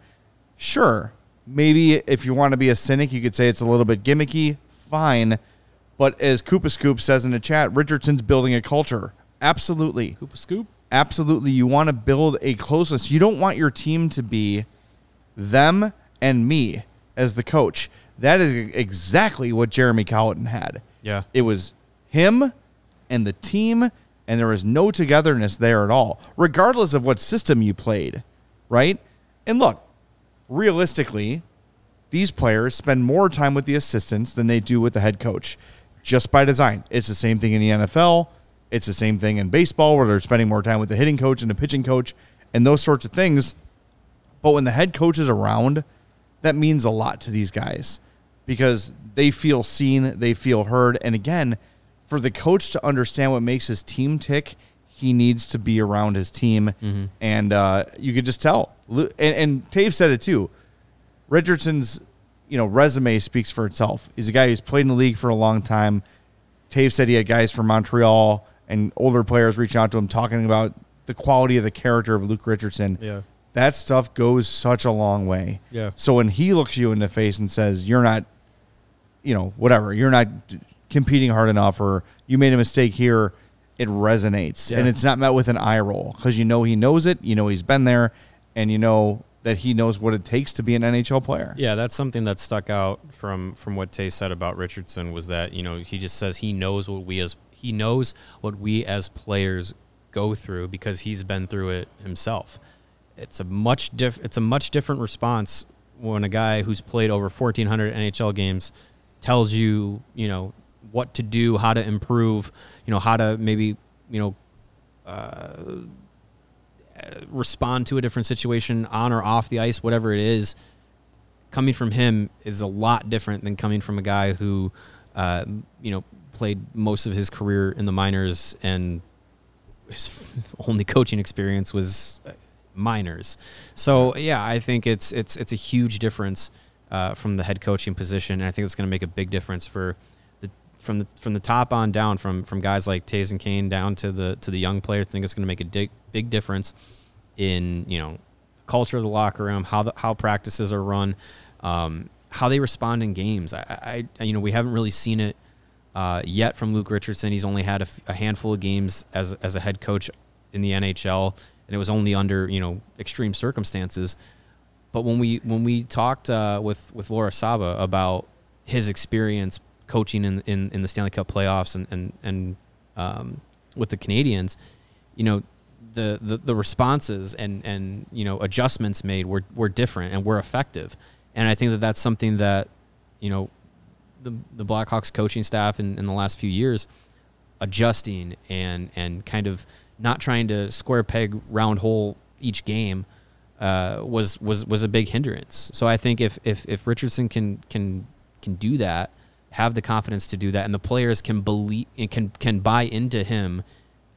sure. Maybe if you want to be a cynic, you could say it's a little bit gimmicky. Fine. But as Koopa Scoop says in the chat, Richardson's building a culture. Absolutely. Koopa scoop. Absolutely. You want to build a closeness. You don't want your team to be them and me as the coach. That is exactly what Jeremy Colliton had. Yeah. It was him and the team, and there was no togetherness there at all, regardless of what system you played, right? And look, realistically, these players spend more time with the assistants than they do with the head coach, just by design. It's the same thing in the NFL. It's the same thing in baseball, where they're spending more time with the hitting coach and the pitching coach and those sorts of things. But when the head coach is around, that means a lot to these guys because they feel seen, they feel heard. And again, for the coach to understand what makes his team tick, he needs to be around his team, and uh, you could just tell. And, and Toews said it too. Richardson's, you know, resume speaks for itself. He's a guy who's played in the league for a long time. Toews said he had guys from Montreal and older players reaching out to him talking about the quality of the character of Luke Richardson. Yeah. That stuff goes such a long way. Yeah. So when he looks you in the face and says, You're not, you know, whatever, you're not competing hard enough or you made a mistake here, it resonates. And it's not met with an eye roll because you know he knows it, you know he's been there, and you know that he knows what it takes to be an NHL player. Yeah, that's something that stuck out from from what Toews said about Richardson was that you know he just says he knows what we as he knows what we as players go through because he's been through it himself. It's a much diff it's a much different response when a guy who's played over 1400 NHL games tells you, you know, what to do, how to improve, you know, how to maybe, you know, respond to a different situation on or off the ice, whatever it is, coming from him is a lot different than coming from a guy who, uh, you know, played most of his career in the minors and his only coaching experience was uh, minors. So yeah, I think it's it's it's a huge difference uh, from the head coaching position, and I think it's going to make a big difference for the from the from the top on down, from from guys like Toews and Kane down to the to the young players. I think it's going to make a big big difference in you know culture of the locker room, how the, how practices are run, um, how they respond in games. I, I you know we haven't really seen it uh, yet from Luke Richardson. He's only had a, handful of games as as a head coach in the NHL, and it was only under you know extreme circumstances. But when we when we talked uh, with with Laura Saba about his experience coaching in, in, in the Stanley Cup playoffs and and and um, with the Canadiens, you know, the, the the responses and and you know adjustments made were were different and were effective, and I think that that's something that you know the the Blackhawks coaching staff in, in the last few years adjusting and and kind of not trying to square peg round hole each game uh, was was was a big hindrance. So I think if if if Richardson can can can do that, have the confidence to do that, and the players can believe and can can buy into him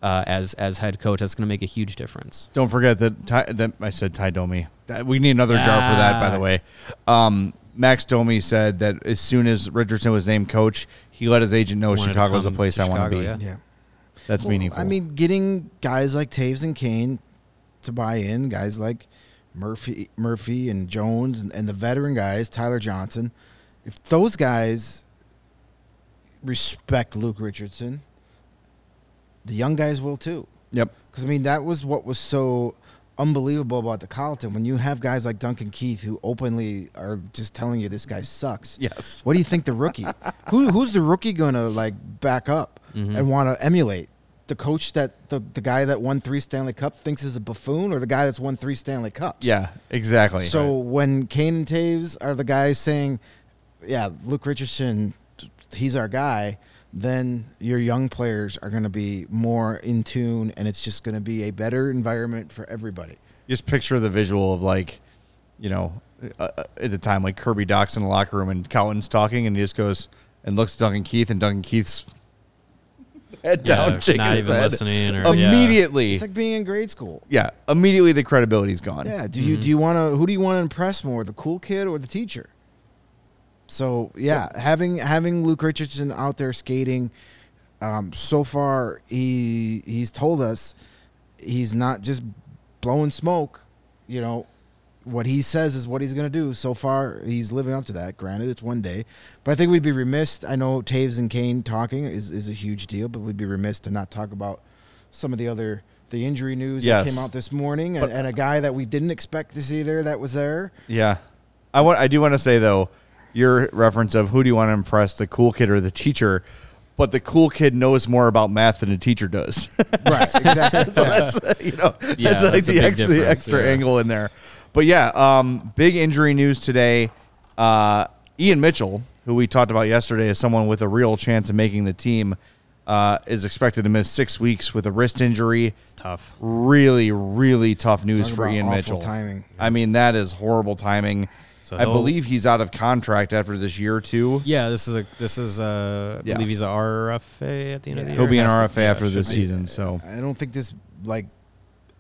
uh, as as head coach, that's going to make a huge difference. Don't forget that, Ty, that I said Ty Domi. That- We need another jar for that, by the way. Um, Max Domi said that as soon as Richardson was named coach, he let his agent know Wanted to Chicago's a place I want to be. yeah. Yeah. That's Well, meaningful. I mean, getting guys like Toews and Kane to buy in, guys like Murphy, Murphy and Jones, and, and the veteran guys, Tyler Johnson. If those guys respect Luke Richardson, the young guys will too. yep. Because I mean, that was what was so unbelievable about the Colliton when you have guys like Duncan Keith who openly are just telling you this guy sucks. Yes. What do you think the rookie? Who who's the rookie gonna like back up mm-hmm. and want to emulate? The coach that the the guy that won three Stanley Cups thinks is a buffoon, or the guy that's won three Stanley Cups? Yeah, exactly. So when Kane and Taves are the guys saying, "Yeah, Luke Richardson, he's our guy," then your young players are going to be more in tune, and it's just going to be a better environment for everybody. just picture the visual of like, you know, uh, uh, at the time like Kirby Dach's in the locker room and Colliton's talking and he just goes and looks at Duncan Keith and Duncan Keith's head down, shaking not his even head. listening or- yeah. immediately. It's like being in grade school. yeah, immediately the credibility's gone. Yeah. Do you do you want to? Who do you want to impress more, the cool kid or the teacher? So yeah, having having Luke Richardson out there skating, um, so far he he's told us he's not just blowing smoke. You know, what he says is what he's going to do. So far, he's living up to that. Granted, it's one day, but I think we'd be remiss. I know Toews and Kane talking is is a huge deal, but we'd be remiss to not talk about some of the other the injury news Yes. that came out this morning, But- and, and a guy that we didn't expect to see there that was there. Yeah. I want I do want to say though, your reference of who do you want to impress, the cool kid or the teacher, but the cool kid knows more about math than the teacher does. Right, exactly. so that's uh, you know Yeah, that's like that's a the extra, the extra yeah. angle in there. But yeah, um, big injury news today. Uh, Ian Mitchell, who we talked about yesterday as someone with a real chance of making the team, uh, is expected to miss six weeks with a wrist injury. It's tough. Really, really tough news Talk for about Ian awful Mitchell. timing. I mean, that is horrible timing. So I believe he's out of contract after this year too. Yeah, this is a this is a I Yeah. believe he's a RFA at the end of the Yeah. year. He'll be an Has to- RFA yeah, after should this be. season. So I don't think this like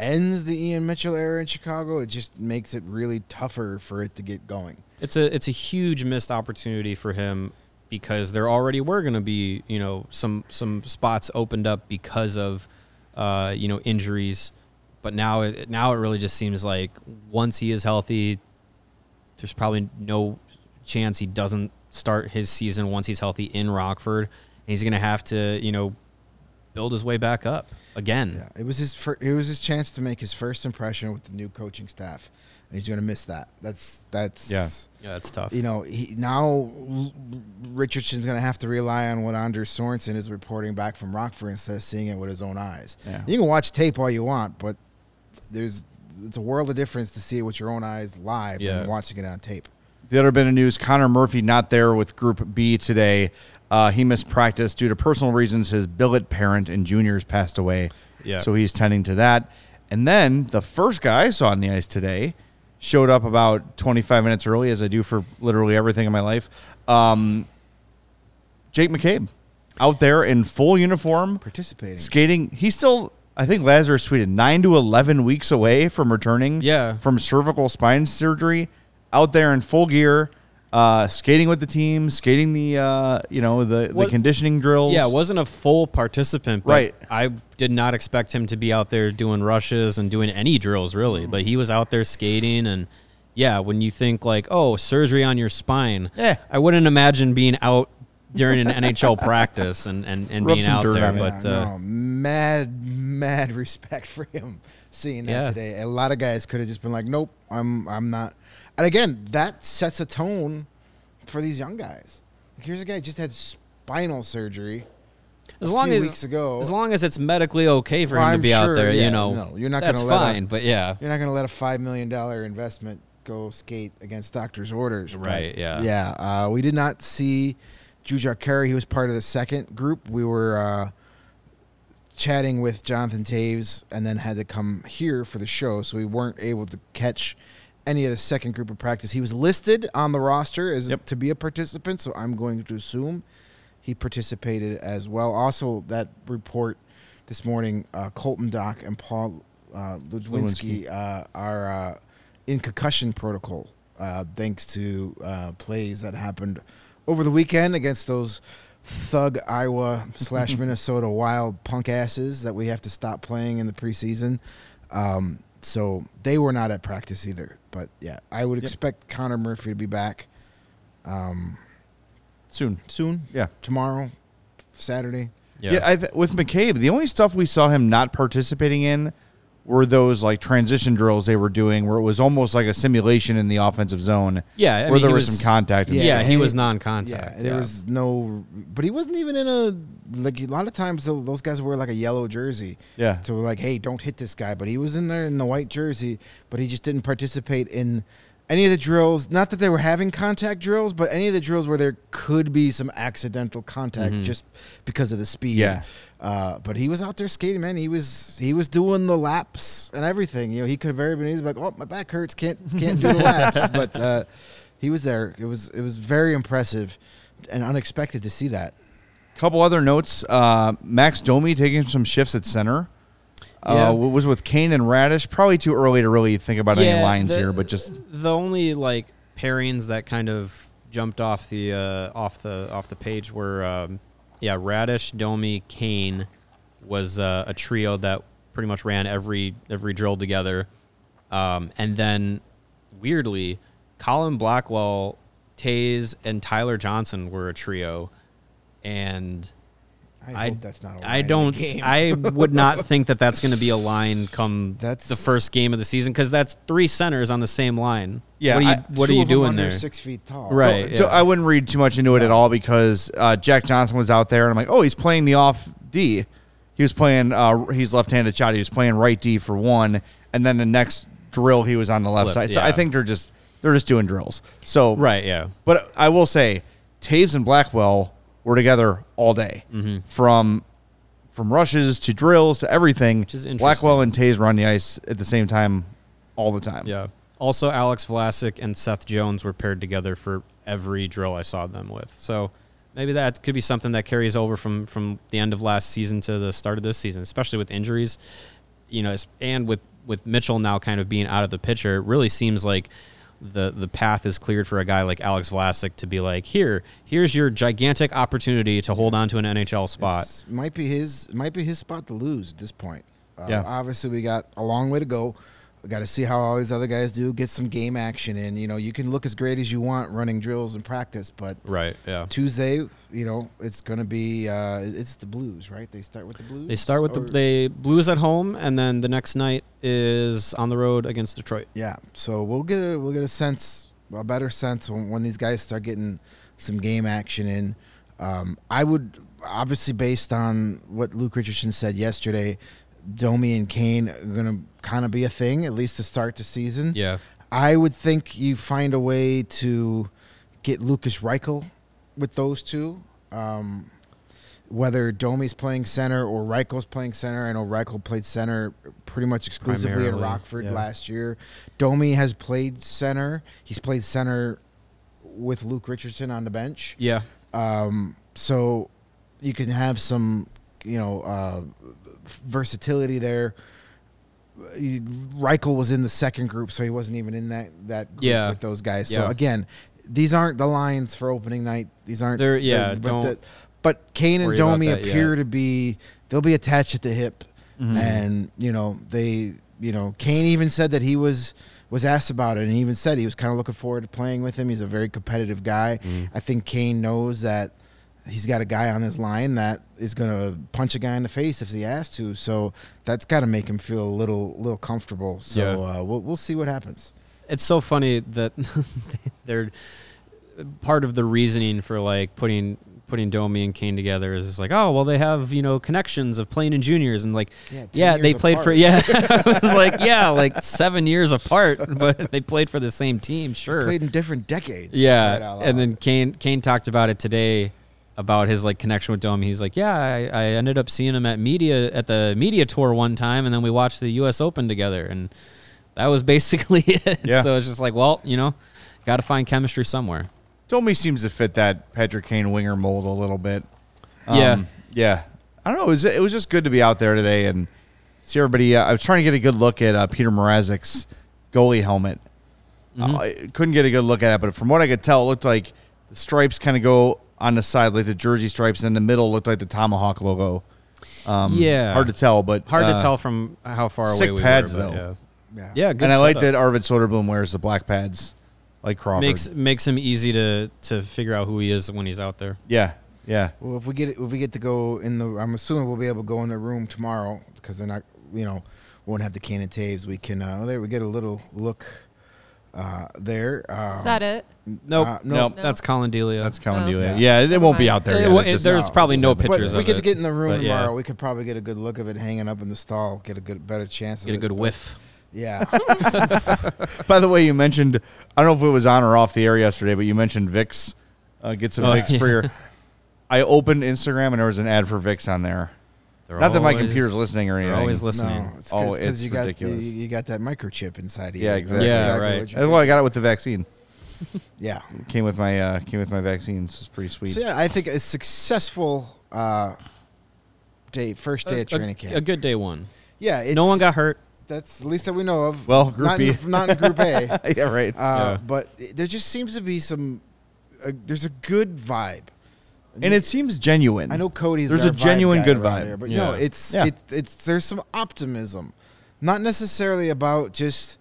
ends the Ian Mitchell era in Chicago. It just makes it really tougher for it to get going. It's a it's a huge missed opportunity for him because there already were going to be you know some some spots opened up because of uh, you know injuries, but now it now it really just seems like once he is healthy, there's probably no chance he doesn't start his season once he's healthy in Rockford, and he's going to have to you know build his way back up again. Yeah, it was his fir- it was his chance to make his first impression with the new coaching staff, and he's going to miss that. That's that's Yeah. Yeah, it's tough. You know, he now Richardson's going to have to rely on what Anders Sorensen is reporting back from Rockford instead of seeing it with his own eyes. Yeah. You can watch tape all you want, but there's it's a world of difference to see it with your own eyes live Yeah. than watching it on tape. The other bit of news: Connor Murphy not there with Group B today. Uh, he missed practice due to personal reasons. His billet parent and juniors passed away, Yeah. so he's tending to that. And then the first guy I saw on the ice today showed up about 25 minutes early, as I do for literally everything in my life. Um, Jake McCabe out there in full uniform, Participating. skating. He's still, I think Lazerus tweeted, nine to 11 weeks away from returning Yeah. from cervical spine surgery, out there in full gear, uh, skating with the team, skating the, uh, you know, the, the What- conditioning drills. Yeah, wasn't a full participant, but Right. I did not expect him to be out there doing rushes and doing any drills really. But he was out there skating and yeah, when you think like, oh, surgery on your spine, Yeah. I wouldn't imagine being out during an NHL practice and, and, and Rub being out there. But Yeah, uh, no, mad, mad respect for him seeing that Yeah. today. A lot of guys could have just been like, "Nope, I'm, I'm not." And again, that sets a tone for these young guys. Like, here's a guy who just had spinal surgery. as a long few as weeks ago- as long as it's medically okay for Well, him to be out there, yeah, you know, no, you're not gonna let a- fine. but yeah, You're not going to let a five million dollar investment go skate against doctor's orders, but Right, yeah. yeah. Uh, we did not see Jujhar Khaira. He was part of the second group. We were uh, chatting with Jonathan Toews, and then had to come here for the show, so we weren't able to catch any of the second group of practice. He was listed on the roster as Yep. to be a participant, so I'm going to assume he participated as well. Also, that report this morning, uh, Colton Dach and Paul uh, Ludwinski uh, are uh, in concussion protocol uh, thanks to uh, plays that happened over the weekend against those thug Iowa slash Minnesota wild punk asses that we have to stop playing in the preseason. Um, so they were not at practice either. But yeah, I would expect Connor Murphy to be back um, soon. soon. Yeah. tomorrow, Saturday. yeah, Yeah, I th- with McCabe, the only stuff we saw him not participating in were those like transition drills they were doing, where it was almost like a simulation in the offensive zone. Yeah, I where mean, there was, was- some contact. Yeah, Yeah, he he- was non-contact. Yeah, there was no, but he wasn't even in a like a lot of times those guys wear like a yellow jersey. Yeah. So like, hey, don't hit this guy. But he was in there in the white jersey, but he just didn't participate in any of the drills. Not that they were having contact drills, but any of the drills where there could be some accidental contact just because of the speed. Yeah. Uh, but he was out there skating, man. He was he was doing the laps and everything. You know, he could have very been easy like, oh, my back hurts, can't can't do the laps. But uh, he was there. It was it was very impressive and unexpected to see that. couple other notes. Uh, Max Domi taking some shifts at center. Yeah. Uh, was with Kane and Raddysh. Probably too early to really think about any lines the- here, but just the only like pairings that kind of jumped off the uh, off the off the page were um, yeah Raddysh, Domi, Kane was uh, a trio that pretty much ran every every drill together, um, and then weirdly, Colin Blackwell, Toews, and Tyler Johnson were a trio, and. I, hope that's not. A line I don't. game. I would not think that that's going to be a line come That's- the first game of the season because that's three centers on the same line. Yeah, What are you, I- what Two are you of doing under there? Six feet tall. Right. Don't- don't- I wouldn't read too much into it at all because uh, Jack Johnson was out there, and I'm like, oh, he's playing the off D. He was playing. Uh, he's left-handed shot. He was playing right D for one, and then the next drill he was on the left Flip, side. So I think they're just they're just doing drills. So Right. Yeah. But I will say, Toews and Blackwell were together all day, Mm-hmm. from from rushes to drills to everything. is interesting. Blackwell and Toews were on the ice at the same time all the time. Yeah. Also, Alex Vlasic and Seth Jones were paired together for every drill I saw them with. So maybe that could be something that carries over from from the end of last season to the start of this season, especially with injuries. You know, and with with Mitchell now kind of being out of the picture, it really seems like the the path is cleared for a guy like Alex Vlasic to be like, here, here's your gigantic opportunity to hold on to an NHL spot. It's- might be his might be his spot to lose at this point. Uh, Yeah. Obviously, we got a long way to go. We got to see how all these other guys do. Get some game action in. You know, you can look as great as you want running drills and practice, but Right. Yeah. Tuesday, you know, it's gonna be uh, it's the Blues, right? They start with the Blues. They start with the they Blues at home, and then the next night is on the road against Detroit. Yeah, so we'll get a we'll get a sense, a better sense when, when these guys start getting some game action in. Um, I would obviously, based on what Luke Richardson said yesterday, Domi and Kane are gonna kind of be a thing at least to start the season. Yeah. I would think you find a way to get Lucas Reichel with those two. Um, whether Domi's playing center or Reichel's playing center, I know Reichel played center pretty much exclusively in Rockford yeah. last year. Domi has played center. He's played center with Luke Richardson on the bench. Yeah. Um, so you can have some, you know, uh, versatility there. You- Reichel was in the second group, so he wasn't even in that that group Yeah. with those guys. So Yeah. again, these aren't the lines for opening night. These aren't. They're- yeah, the- don't but, the, but Kane and Domi that appear yet. to be they'll be attached at the hip, Mm-hmm. and you know they you know Kane even said that he was was asked about it, and he even said he was kind of looking forward to playing with him. He's a very competitive guy. Mm-hmm. I think Kane knows that he's got a guy on his line that is going to punch a guy in the face if he has to. So that's got to make him feel a little little comfortable. So Yeah. uh, we'll we'll see what happens. It's so funny that they're part of the reasoning for like putting putting Domi and Kane together is like, oh well, they have you know connections of playing in juniors and like, Yeah, yeah, they years played for yeah, I was like yeah, like seven years apart, but they played for the same team, sure. Played in different decades. Yeah, right and then Kane Kane talked about it today about his like connection with Domi. He's like, yeah, I, I ended up seeing him at media at the media tour one time, and then we watched the U.S. Open together, and that was basically it. Yeah. So it's just like, well, you know, got to find chemistry somewhere. Domi seems to fit that Patrick Kane winger mold a little bit. Yeah. Um, yeah. I don't know. It was, it was just good to be out there today and see everybody. Uh, I was trying to get a good look at uh, Peter Mrazek's goalie helmet. Mm-hmm. Uh, I couldn't get a good look at it, but from what I could tell, it looked like the stripes kind of go on the side, like the jersey stripes, and in the middle looked like the Tomahawk logo. Um, Yeah. Hard to tell, but Hard uh, to tell from how far away sick we pads, were. but though. Yeah, yeah. yeah, good And I like that Arvid Soderblom wears the black pads, like Crawford. Makes makes him easy to to figure out who he is when he's out there. yeah, yeah. Well, if we get if we get to go in the, I'm assuming we'll be able to go in the room tomorrow because they're not, you know, won't have the can of Toews. We can, uh, there we get a little look uh, there. Um, Is that it? Nope, Uh, Nope. That's Collin Delia. That's Colin Oh. to you. Yeah. Yeah, it won't be out there It yet. wa- It's just- there's probably no But pictures if we of get to it, get in the room but yeah. tomorrow, we could probably get a good look of it hanging up in the stall. Get a good, better chance. Get of a it, good but- whiff. Yeah. By the way, you mentioned I don't know if it was on or off the air yesterday, but you mentioned Vicks. Uh, get some Oh, Vicks for your. I opened Instagram and there was an ad for Vicks on there. They're Not that my always- computer's listening or They're anything. always listening. No, it's Oh, because it's you got the, ridiculous. you got that microchip inside of you. Yeah, That's exactly. Yeah, exactly right. what you That's why I got it with the vaccine. Yeah. Came with my uh, came with my vaccines. It's pretty sweet. So yeah, I think a successful uh, day, first day a, of training camp. a good day one. yeah, it's, no one got hurt. That's the least that we know of. Well, Group not B. in, not in Group A. Uh, yeah, right. Yeah. But there just seems to be some. Uh, there's a good vibe. And it seems genuine. I know Cody's. There's a genuine good vibe. here, but no, Yeah. it's Yeah. it, it's there's some optimism, not necessarily about just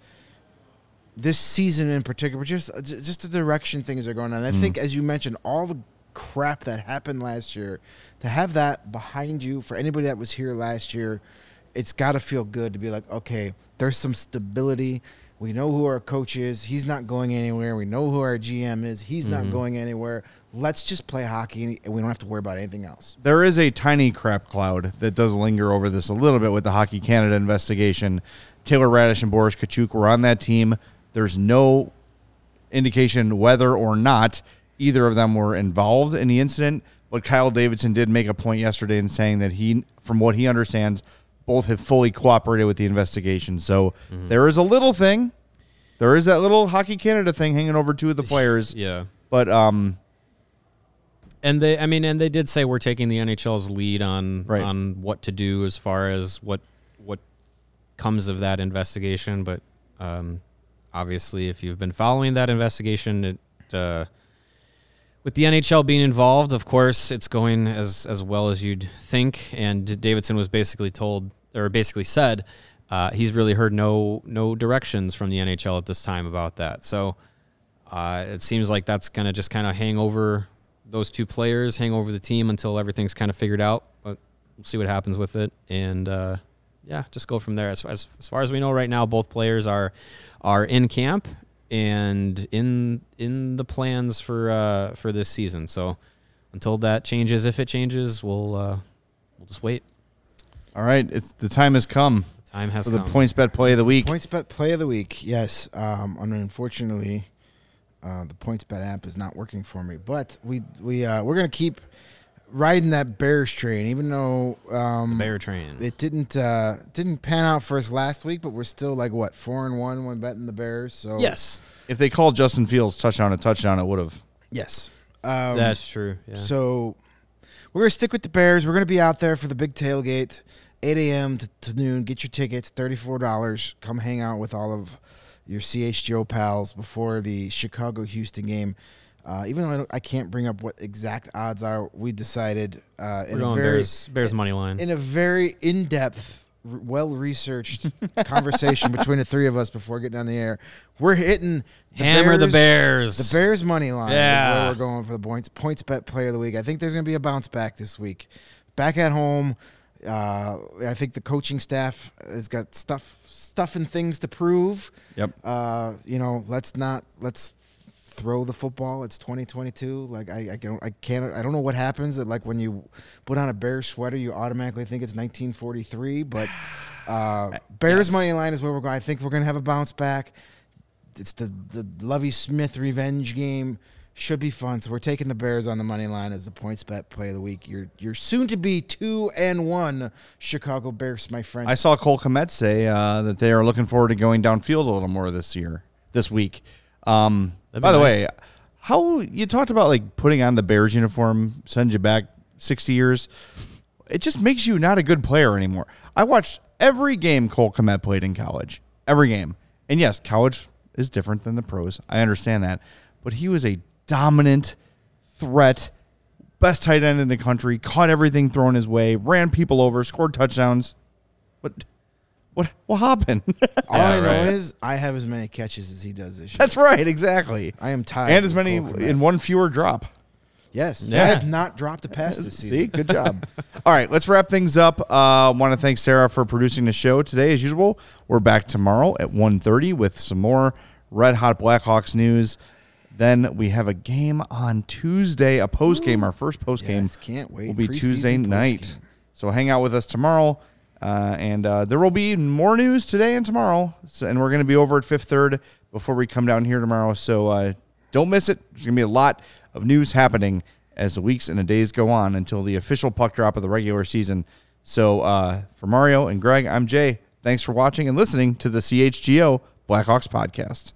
this season in particular, but just uh, just the direction things are going on. I mm. think, as you mentioned, all the crap that happened last year, to have that behind you for anybody that was here last year, it's got to feel good to be like, okay, there's some stability. We know who our coach is. He's not going anywhere. We know who our GM is. He's not mm-hmm. going anywhere. Let's just play hockey, and we don't have to worry about anything else. there is a tiny crap cloud that does linger over this a little bit with the Hockey Canada investigation. Taylor Raddysh and Boris Katchouk were on that team. There's no indication whether or not either of them were involved in the incident, but Kyle Davidson did make a point yesterday in saying that he, from what he understands, both have fully cooperated with the investigation. So there is a little thing There is that little Hockey Canada thing hanging over two of the players. Yeah. But um, And they, I mean, and they did say we're taking the NHL's lead on Right. on what to do as far as what what comes of that investigation. But um, obviously, if you've been following that investigation, it uh, with the NHL being involved, of course, it's going as as well as you'd think. And Davidson was basically told, or basically said, uh, he's really heard no no directions from the NHL at this time about that. So uh, it seems like that's gonna just kind of hang over those two players, hang over the team until everything's kind of figured out. But we'll see what happens with it, and uh, yeah, just go from there. As, as as far as we know right now, both players are are in camp and in in the plans for uh, for this season. So until that changes, if it changes, we'll uh, we'll just wait. all right, it's the time has come The time has for the come. PointsBet play of the week. PointsBet play of the week. Yes. Um, and unfortunately, uh, the PointsBet app is not working for me. But we we uh, we're gonna keep riding that Bears train, even though um, Bear train. it didn't uh, didn't pan out for us last week. But we're still like what four and one when betting the Bears. So yes, If they called Justin Fields touchdown a touchdown, it would have. yes. Um, that's true. Yeah. So we're gonna stick with the Bears. We're gonna be out there for the big tailgate, 8 a.m. To, to noon. Get your tickets, thirty-four dollars. Come hang out with all of your CHGO pals before the Chicago Houston game. Uh, even though I, don't, I can't bring up what exact odds are, we decided uh, in a very Bears Bears money line. in a very in-depth, well-researched conversation between the three of us before getting on the air. We're hitting the Hammer the Bears- Bears. the Bears money line. Yeah. is where we're going for the points PointsBet player of the week. I think there's going to be a bounce back this week. Back at home, uh, I think the coaching staff has got stuff stuff and things to prove. Yep. Uh, you know, let's not let's throw the football. It's 2022. Like I, I don't, I can't, I don't know what happens. That like when you put on a Bears sweater, you automatically think it's 1943. But uh, Bears Yes. money line is where we're going. I think we're going to have a bounce back. It's the the Lovie Smith revenge game. Should be fun. So we're taking the Bears on the money line as the PointsBet play of the week. You're you're soon to be two and one Chicago Bears, my friend. I saw Cole Kmet say uh, that they are looking forward to going downfield a little more this year, this week. Um, That'd be by the way, how you talked about like putting on the Bears uniform sends you back sixty years. It just makes you not a good player anymore. I watched every game Cole Kmet played in college, every game, and yes, college is different than the pros. I understand that, but he was a dominant threat best tight end in the country, caught everything thrown his way, ran people over, scored touchdowns. What what what happened? All Yeah, I know right. is I have as many catches as he does this year. That's right, exactly. I am tired. And as many in one fewer drop. Yes, Yeah. I have not dropped a pass this See, season. good job. All right, let's wrap things up. Uh, want to thank Sarah for producing the show today. As usual, we're back tomorrow at 1.30 with some more Red Hot Blackhawks news. Then we have a game on Tuesday, a post game. Our first post game Yes, can't wait. will be Preseason Tuesday night. postgame. So hang out with us tomorrow. Uh, and uh, there will be more news today and tomorrow. So, and we're going to be over at Fifth Third before we come down here tomorrow. So uh, don't miss it. There's going to be a lot of news happening as the weeks and the days go on until the official puck drop of the regular season. So uh, for Mario and Greg, I'm Jay. Thanks for watching and listening to the CHGO Blackhawks podcast.